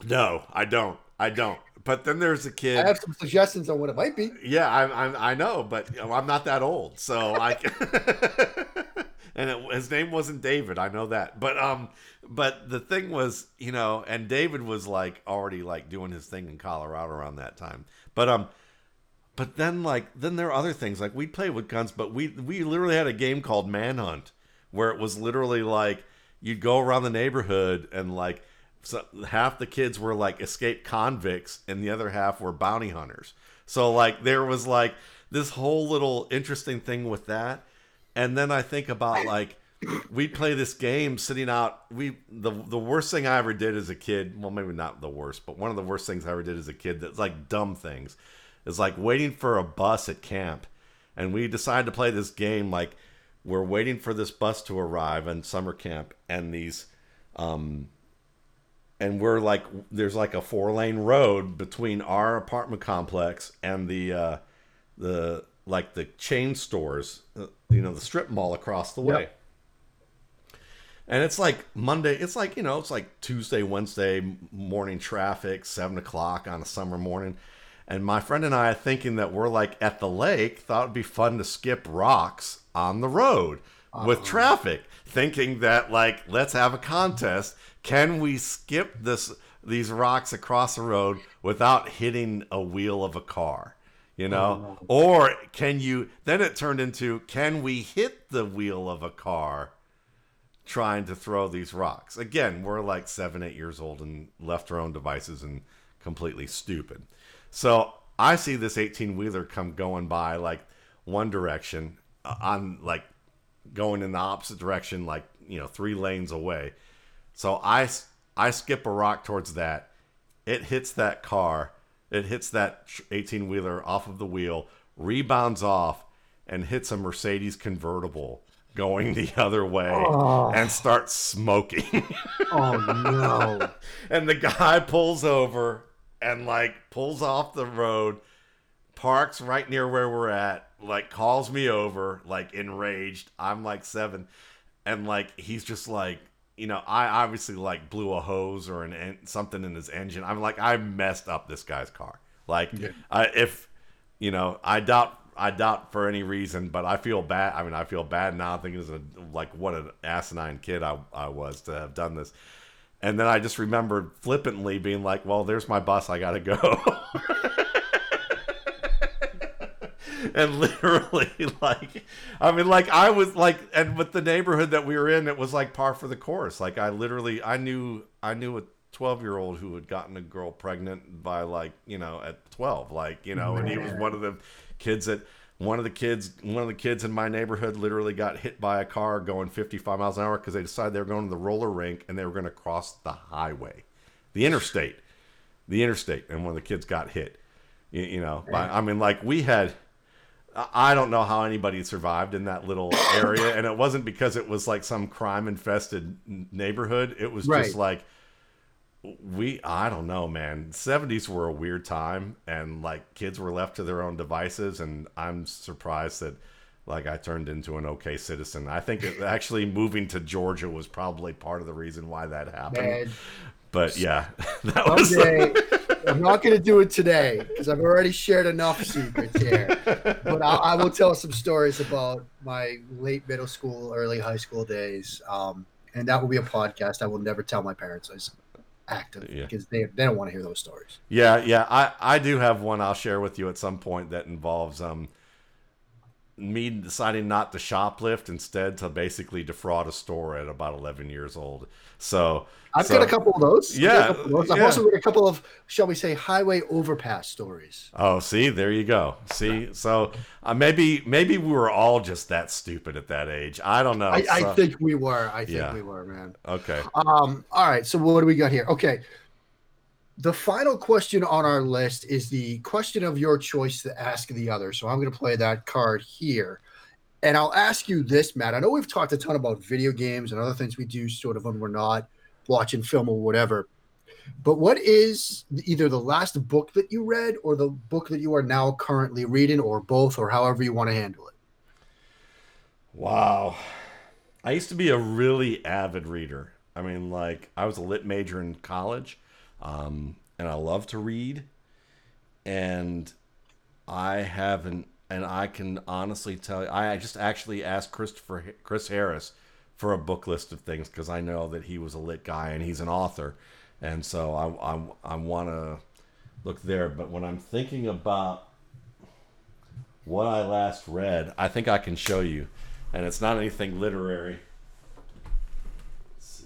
no i don't i don't but then there's a kid. I have some suggestions on what it might be. Yeah, I, I, I know, but I'm not that old, so I. and it, his name wasn't David. I know that, but um, but the thing was, you know, and David was like already like doing his thing in Colorado around that time. But um, but then like then there are other things like we'd play with guns, but we we literally had a game called Manhunt where it was literally like you'd go around the neighborhood and like so half the kids were like escaped convicts and the other half were bounty hunters so like there was like this whole little interesting thing with that and then i think about like we'd play this game sitting out we the the worst thing i ever did as a kid well maybe not the worst but one of the worst things i ever did as a kid that's like dumb things is like waiting for a bus at camp. And we decided to play this game like we're waiting for this bus to arrive in summer camp and these um and we're like there's like a four lane road between our apartment complex and the uh the like the chain stores uh, you know the strip mall across the way yep. and it's like monday it's like you know it's like tuesday wednesday morning traffic seven o'clock on a summer morning and my friend and i are thinking that we're like at the lake thought it'd be fun to skip rocks on the road uh-huh. with traffic thinking that like let's have a contest can we skip this these rocks across the road without hitting a wheel of a car? You know? Oh. Or can you then it turned into can we hit the wheel of a car trying to throw these rocks? Again, we're like 7, 8 years old and left our own devices and completely stupid. So, I see this 18 wheeler come going by like one direction uh, on like going in the opposite direction like, you know, 3 lanes away so I I skip a rock towards that. It hits that car. It hits that 18 wheeler off of the wheel, rebounds off, and hits a Mercedes convertible going the other way oh. and starts smoking. oh no. and the guy pulls over and like pulls off the road, parks right near where we're at, like calls me over, like enraged. I'm like seven. And like he's just like you know, I obviously like blew a hose or an en- something in his engine. I'm like, I messed up this guy's car. Like, yeah. if you know, I doubt, I doubt for any reason, but I feel bad. I mean, I feel bad now thinking as a like what an asinine kid I, I was to have done this. And then I just remembered flippantly being like, "Well, there's my bus. I gotta go." and literally like i mean like i was like and with the neighborhood that we were in it was like par for the course. Like i literally i knew i knew a 12 year old who had gotten a girl pregnant by like you know at 12 like you know and he was one of the kids that one of the kids one of the kids in my neighborhood literally got hit by a car going 55 miles an hour because they decided they were going to the roller rink and they were going to cross the highway the interstate the interstate and one of the kids got hit you, you know by, i mean like we had I don't know how anybody survived in that little area, and it wasn't because it was like some crime infested neighborhood. It was right. just like we I don't know, man. 70s were a weird time and like kids were left to their own devices and I'm surprised that like I turned into an okay citizen. I think it, actually moving to Georgia was probably part of the reason why that happened. Man, But yeah, that was someday, I'm not going to do it today because I've already shared enough secrets here. But I, I will tell some stories about my late middle school, early high school days. Um, and that will be a podcast I will never tell my parents I was active Yeah. because they, they don't want to hear those stories. Yeah, yeah. I, I do have one I'll share with you at some point that involves um me deciding not to shoplift instead to basically defraud a store at about 11 years old. So I've so- got a couple of those. I've Yeah, of those. I've yeah. also got a couple of, shall we say, highway overpass stories. Oh, see, there you go. See, so uh, maybe maybe we were all just that stupid at that age. I don't know. I, I think we were. I think Yeah. we were, man. okay. Um, all right, so what do we got here? Okay. The final question on our list is the question of your choice to ask the other. So I'm going to play that card here. And I'll ask you this, Matt. I know we've talked a ton about video games and other things we do sort of when we're not watching film or whatever. But what is either the last book that you read or the book that you are now currently reading or both or however you want to handle it? Wow. I used to be a really avid reader. I mean, like, I was a lit major in college, um, and I love to read. And I haven't, and I can honestly tell you, I just actually asked Christopher, Chris Harris for a book list of things because I know that he was a lit guy and he's an author. And so I, I, I want to look there. But when I'm thinking about what I last read, I think I can show you. And it's not anything literary. Let's see.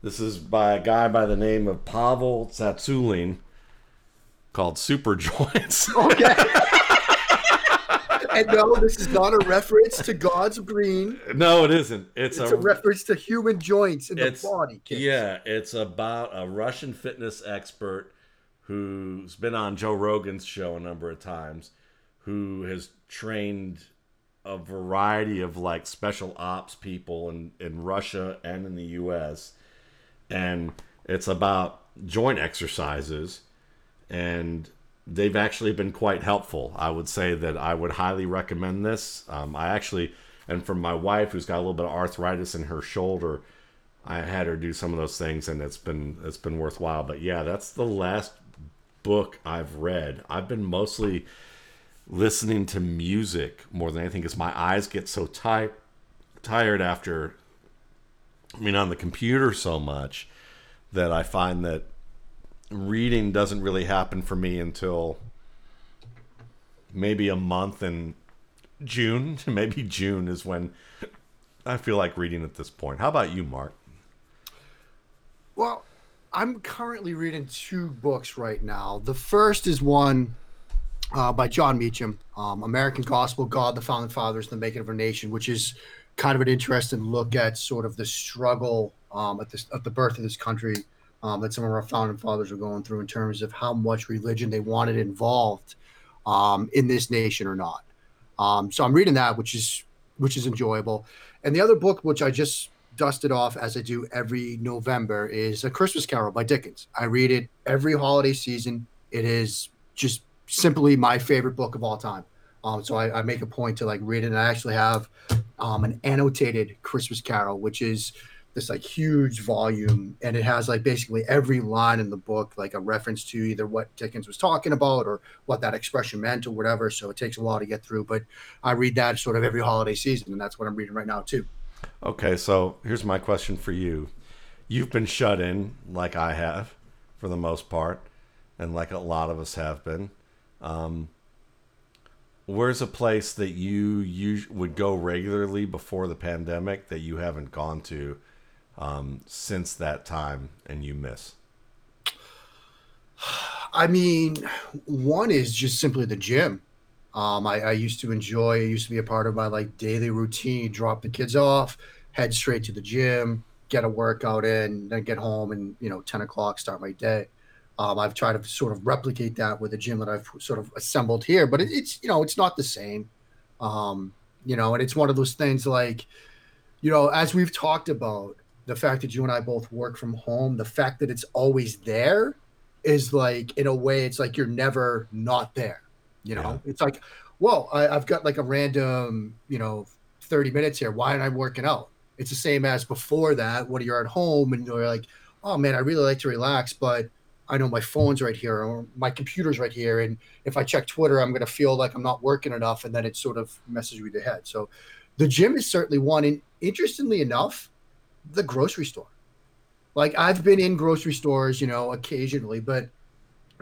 This is by a guy by the name of Pavel Tsatsouline called Super Joints. Okay. and no, this is not a reference to God's green. no, it isn't. It's, It's a, a reference to human joints in the body. kids. yeah, it's about a Russian fitness expert who's been on Joe Rogan's show a number of times, who has trained a variety of like special ops people in in Russia and in the U.S. and it's about joint exercises and they've actually been quite helpful. I would say that I would highly recommend this. Um, I actually, and for my wife who's got a little bit of arthritis in her shoulder, I had her do some of those things, and it's been it's been worthwhile. But yeah, that's the last book I've read. I've been mostly listening to music more than anything because my eyes get so tight tired after I mean on the computer so much that I find that reading doesn't really happen for me until maybe a month in June. Maybe June is when I feel like reading at this point. How about you, Mark? Well, I'm currently reading two books right now. The first is one uh, by Jon Meacham, um, American Gospel, God, the Founding Fathers, and the Making of Our Nation, which is kind of an interesting look at sort of the struggle um, at, this, at the birth of this country um, that some of our founding fathers were going through in terms of how much religion they wanted involved um, in this nation or not. Um, so I'm reading that, which is which is enjoyable. And the other book, which I just dusted off as I do every November, is A Christmas Carol by Dickens. I read it every holiday season. It is just simply my favorite book of all time. Um, so I, I make a point to like read it. And I actually have um, an annotated Christmas Carol, which is this like huge volume, and it has like basically every line in the book like a reference to either what Dickens was talking about or what that expression meant or whatever. So it takes a while to get through, but I read that sort of every holiday season, and that's what I'm reading right now too. Okay, so here's my question for you. You've been shut in, like I have, for the most part, and like a lot of us have been. Um, where's a place that you you would go regularly before the pandemic that you haven't gone to um, since that time and you miss? I mean, one is just simply the gym. Um, I, I used to enjoy. It used to be a part of my like daily routine. Drop the kids off, head straight to the gym, get a workout in, then get home, and you know, ten o'clock start my day. Um, I've tried to sort of replicate that with a gym that I've sort of assembled here, but it, it's you know, it's not the same. Um, you know, and it's one of those things like, you know, as we've talked about, the fact that you and I both work from home, the fact that it's always there is like in a way it's like you're never not there. You know, yeah. it's like, whoa, I, I've got like a random, you know, 30 minutes here. Why am I working out? It's the same as before that when you're at home and you're like, oh man, I really like to relax, but I know my phone's right here or my computer's right here. And if I check Twitter, I'm going to feel like I'm not working enough. And then it sort of messes with your head. So the gym is certainly one. And interestingly enough, the grocery store. Like I've been in grocery stores, you know, occasionally, but,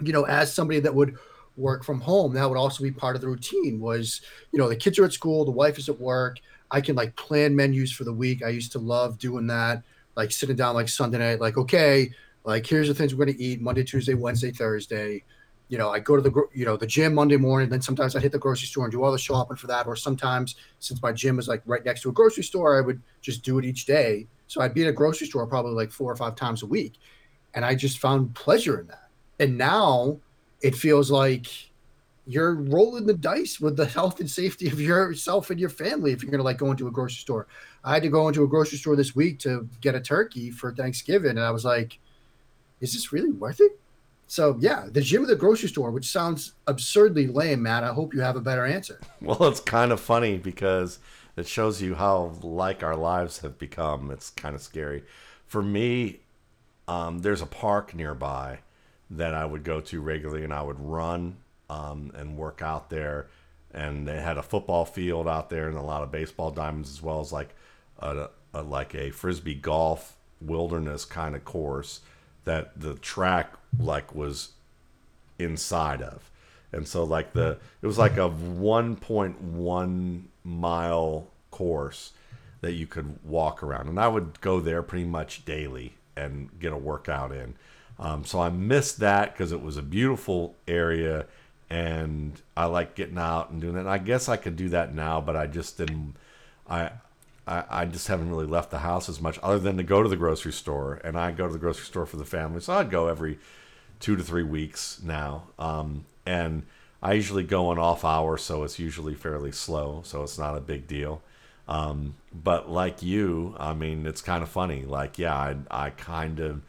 you know, as somebody that would work from home, that would also be part of the routine was, you know, the kids are at school, the wife is at work. I can like plan menus for the week. I used to love doing that, like sitting down like Sunday night, like, okay, like here's the things we're going to eat Monday, Tuesday, Wednesday, Thursday. You know, I go to the you know the gym Monday morning. Then sometimes I hit the grocery store and do all the shopping for that. Or sometimes since my gym is like right next to a grocery store, I would just do it each day. So I'd be in a grocery store probably like four or five times a week, and I just found pleasure in that. And now it feels like you're rolling the dice with the health and safety of yourself and your family if you're going to like go into a grocery store. I had to go into a grocery store this week to get a turkey for Thanksgiving, and I was like, is this really worth it? So yeah, the gym of the grocery store, which sounds absurdly lame, Matt. I hope you have a better answer. Well, it's kind of funny because it shows you how like our lives have become. It's kind of scary. For me, um, there's a park nearby that I would go to regularly, and I would run um, and work out there. And they had a football field out there and a lot of baseball diamonds, as well as like a, a like a frisbee golf wilderness kind of course that the track like was inside of and so like the it was like a 1.1 mile course that you could walk around and i would go there pretty much daily and get a workout in um, so i missed that because it was a beautiful area and i like getting out and doing that and i guess i could do that now but i just didn't i I, I just haven't really left the house as much other than to go to the grocery store. And I go to the grocery store for the family. So I'd go every two to three weeks now. Um, and I usually go on off hour, so it's usually fairly slow. So it's not a big deal. Um, but like you, I mean, it's kind of funny. Like, yeah, I, I kind of,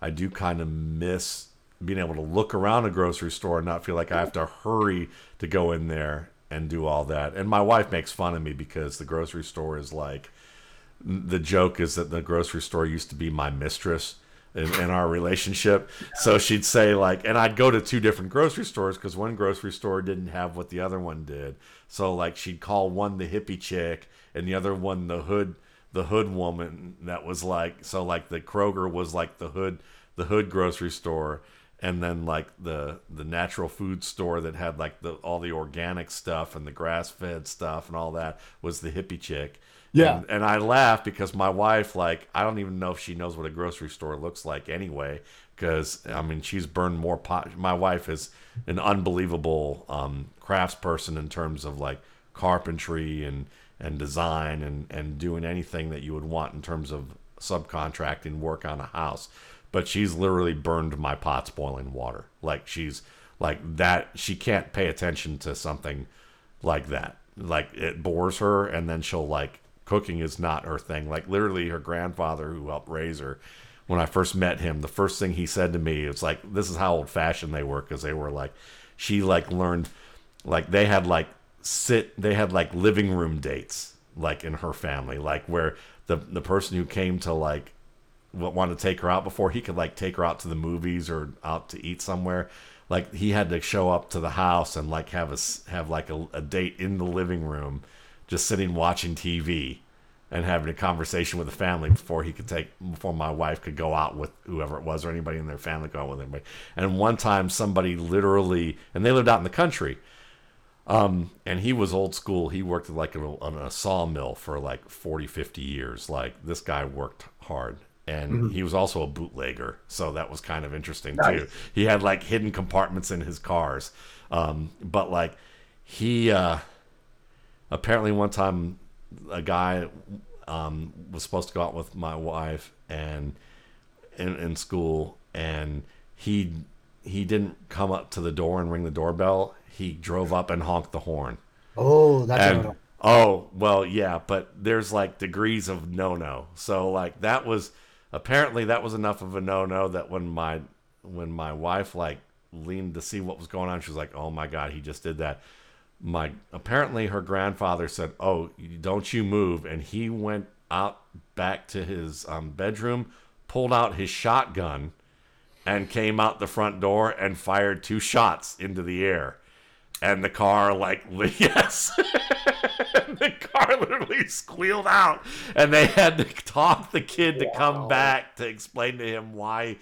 I do kind of miss being able to look around a grocery store and not feel like I have to hurry to go in there and do all that. And my wife makes fun of me because the grocery store is like the joke is that the grocery store used to be my mistress in, in our relationship. So she'd say like, and I'd go to two different grocery stores because one grocery store didn't have what the other one did. So like she'd call one the hippie chick and the other one the hood the hood woman that was like so like the Kroger was like the hood the hood grocery store and then like the the natural food store that had like the all the organic stuff and the grass fed stuff and all that was the hippie chick. Yeah. And, and, I laugh because my wife, like, I don't even know if she knows what a grocery store looks like anyway. Because I mean, she's burned more pot. My wife is an unbelievable um, crafts person in terms of like carpentry and and design and and doing anything that you would want in terms of subcontracting work on a house but she's literally burned my pots boiling water. Like she's like that. She can't pay attention to something like that. Like it bores her, and then she'll like cooking is not her thing. Like literally, her grandfather who helped raise her. When I first met him, the first thing he said to me was like, "This is how old fashioned they were," because they were like, she like learned, like they had like sit, they had like living room dates, like in her family, like where the the person who came to like wanted to take her out before he could like take her out to the movies or out to eat somewhere like he had to show up to the house and like have a have like a, a date in the living room just sitting watching tv and having a conversation with the family before he could take before my wife could go out with whoever it was or anybody in their family go out with anybody and one time somebody literally and they lived out in the country um, and he was old school he worked like a, on a sawmill for like 40 50 years like this guy worked hard and mm-hmm. he was also a bootlegger, so that was kind of interesting nice. too. He had like hidden compartments in his cars, um, but like he uh, apparently one time a guy um, was supposed to go out with my wife and in, in school, and he he didn't come up to the door and ring the doorbell. He drove up and honked the horn. Oh, that's and, Oh well, yeah, but there's like degrees of no no. So like that was apparently that was enough of a no no that when my when my wife like leaned to see what was going on, she was like, "Oh my god, he just did that." My apparently her grandfather said, "Oh, don't you move," and he went out back to his um, bedroom, pulled out his shotgun, and came out the front door and fired two shots into the air, and the car like yes. the car literally squealed out, and they had to talk the kid to come back to explain to him why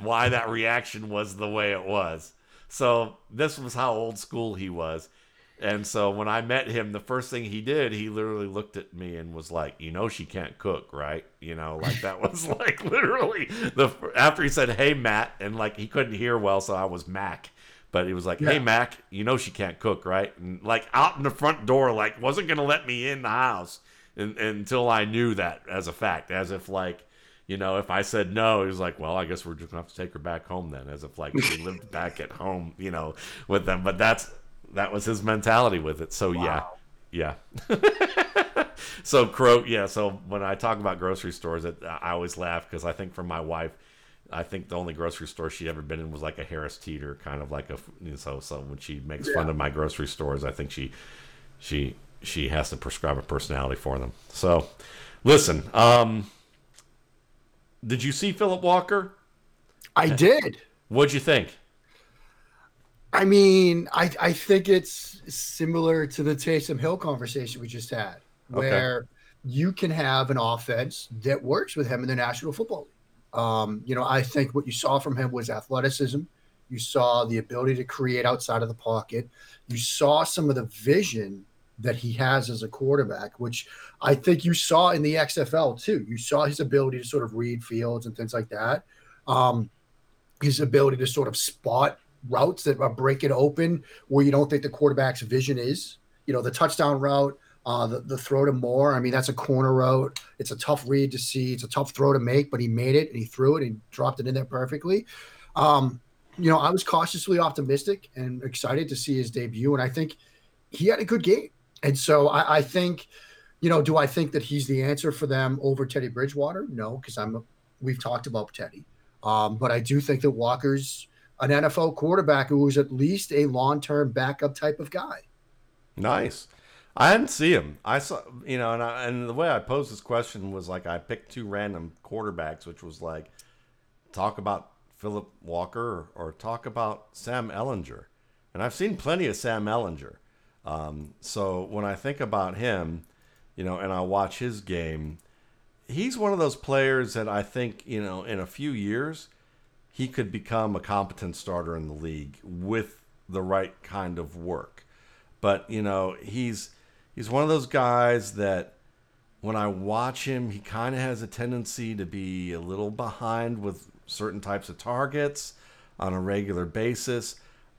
why that reaction was the way it was. So this was how old school he was. And so when I met him, the first thing he did, he literally looked at me and was like, "You know, she can't cook, right?" You know, like that was like literally the after he said, "Hey, Matt," and like he couldn't hear well, so I was Mac. But he was like, "Hey, Mac, you know she can't cook, right?" And like out in the front door, like wasn't gonna let me in the house and, until I knew that as a fact, as if like you know, if I said no, he was like, well, I guess we're just gonna have to take her back home then, as if like she lived back at home, you know, with them. But that's that was his mentality with it. So wow. yeah, yeah. so crow, yeah. So when I talk about grocery stores, it, I always laugh because I think for my wife, I think the only grocery store she ever been in was like a Harris Teeter, kind of like a you know, so. So when she makes yeah. fun of my grocery stores, I think she she she has to prescribe a personality for them. So listen, um did you see Phillip Walker? I did. What'd you think? I mean, I, I think it's similar to the Taysom Hill conversation we just had, where okay. you can have an offense that works with him in the National Football League. Um, you know, I think what you saw from him was athleticism. You saw the ability to create outside of the pocket. You saw some of the vision that he has as a quarterback, which I think you saw in the XFL too. You saw his ability to sort of read fields and things like that. Um, his ability to sort of spot routes that are breaking open where you don't think the quarterback's vision is. You know, the touchdown route, uh, the, the throw to Moore. I mean, that's a corner route. It's a tough read to see. It's a tough throw to make, but he made it and he threw it and dropped it in there perfectly. Um, you know, I was cautiously optimistic and excited to see his debut, and I think he had a good game. And so I, I, think, you know, do I think that he's the answer for them over Teddy Bridgewater? No, because I'm we've talked about Teddy. Um, but I do think that Walker's an NFL quarterback who is at least a long term backup type of guy. Nice. I didn't see him. I saw, you know, and, I, and the way I posed this question was like I picked two random quarterbacks, which was like talk about Phillip Walker or, or talk about Sam Ehlinger, And I've seen plenty of Sam Ehlinger. Um, so when I think about him, you know, and I watch his game, he's one of those players that I think, you know, in a few years, he could become a competent starter in the league with the right kind of work. But, you know, he's he's one of those guys that when I watch him, he kind of has a tendency to be a little behind with certain types of targets on a regular basis.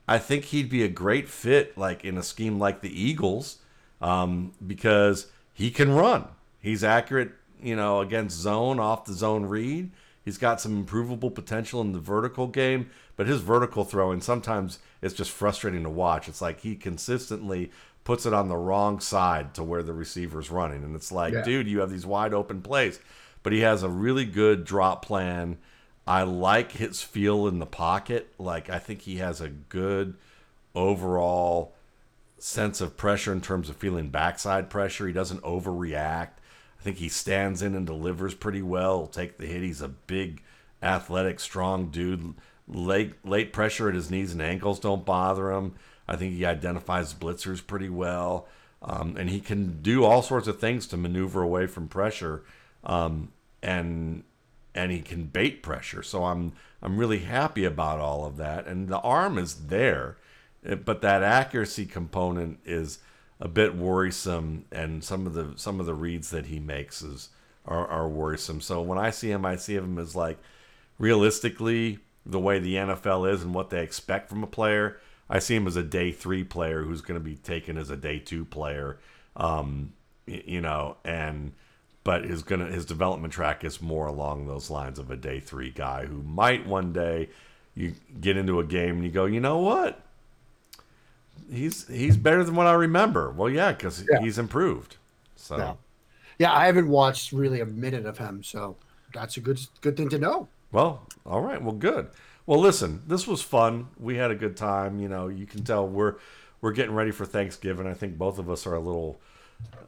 I think he'd be a great fit, like in a scheme like the Eagles, um, because he can run. He's accurate, you know, against zone, off the zone read. He's got some improvable potential in the vertical game, but his vertical throwing sometimes it's just frustrating to watch. It's like he consistently puts it on the wrong side to where the receiver's running, and it's like, yeah. dude, you have these wide open plays, but he has a really good drop plan I like his feel in the pocket. Like I think he has a good overall sense of pressure in terms of feeling backside pressure. He doesn't overreact. I think he stands in and delivers pretty well. He'll take the hit. He's a big, athletic, strong dude. Late late pressure at his knees and ankles don't bother him. I think he identifies blitzers pretty well, um, and he can do all sorts of things to maneuver away from pressure. Um, and and he can bait pressure. So I'm I'm really happy about all of that. And the arm is there, eh, but that accuracy component is a bit worrisome. And some of the some of the reads that he makes is are, are worrisome. So when I see him, I see him as like realistically the way the NFL is and what they expect from a player. I see him as a day three player who's going to be taken as a day two player. Um, you know, and but his gonna his development track is more along those lines of a day three guy who might one day you get into a game and you go, you know what? He's he's better than what I remember. Well, yeah, because yeah. he's improved. So, yeah. yeah, I haven't watched really a minute of him, so that's a good good thing to know. Well, all right, well, good. Well, listen, this was fun. We had a good time. You know, you can tell we're we're getting ready for Thanksgiving. I think both of us are a little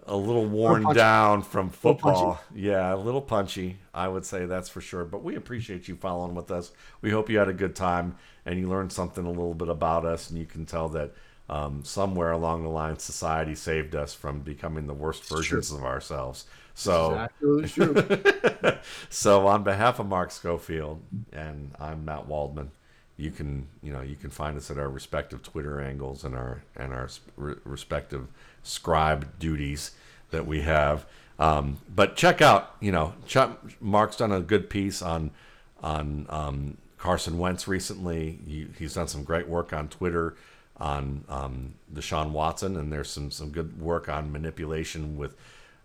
a little worn down from football. Yeah, a little punchy. I would say that's for sure. But we appreciate you following with us. We hope you had a good time and you learned something a little bit about us, and you can tell that. Um, somewhere along the line, society saved us from becoming the worst versions of ourselves. So, so on behalf of Mark Schofield and I'm Matt Waldman, you can you know you can find us at our respective Twitter angles and our and our re- respective scribe duties that we have. Um, but check out you know Chuck, Mark's done a good piece on on um, Carson Wentz recently. He, he's done some great work on Twitter on um, Deshaun Watson, and there's some some good work on manipulation with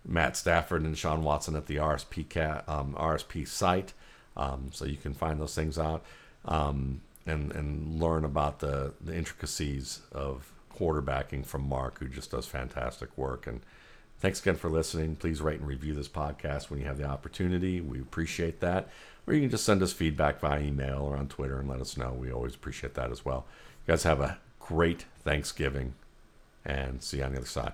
Matt Stafford and Sean Watson at the RSP cat, um, RSP site. Um, so you can find those things out um, and and learn about the the intricacies of quarterbacking from Mark, who just does fantastic work. And thanks again for listening. Please rate and review this podcast when you have the opportunity. We appreciate that. Or you can just send us feedback via email or on Twitter and let us know. We always appreciate that as well. You guys have a great Thanksgiving and see you on the other side.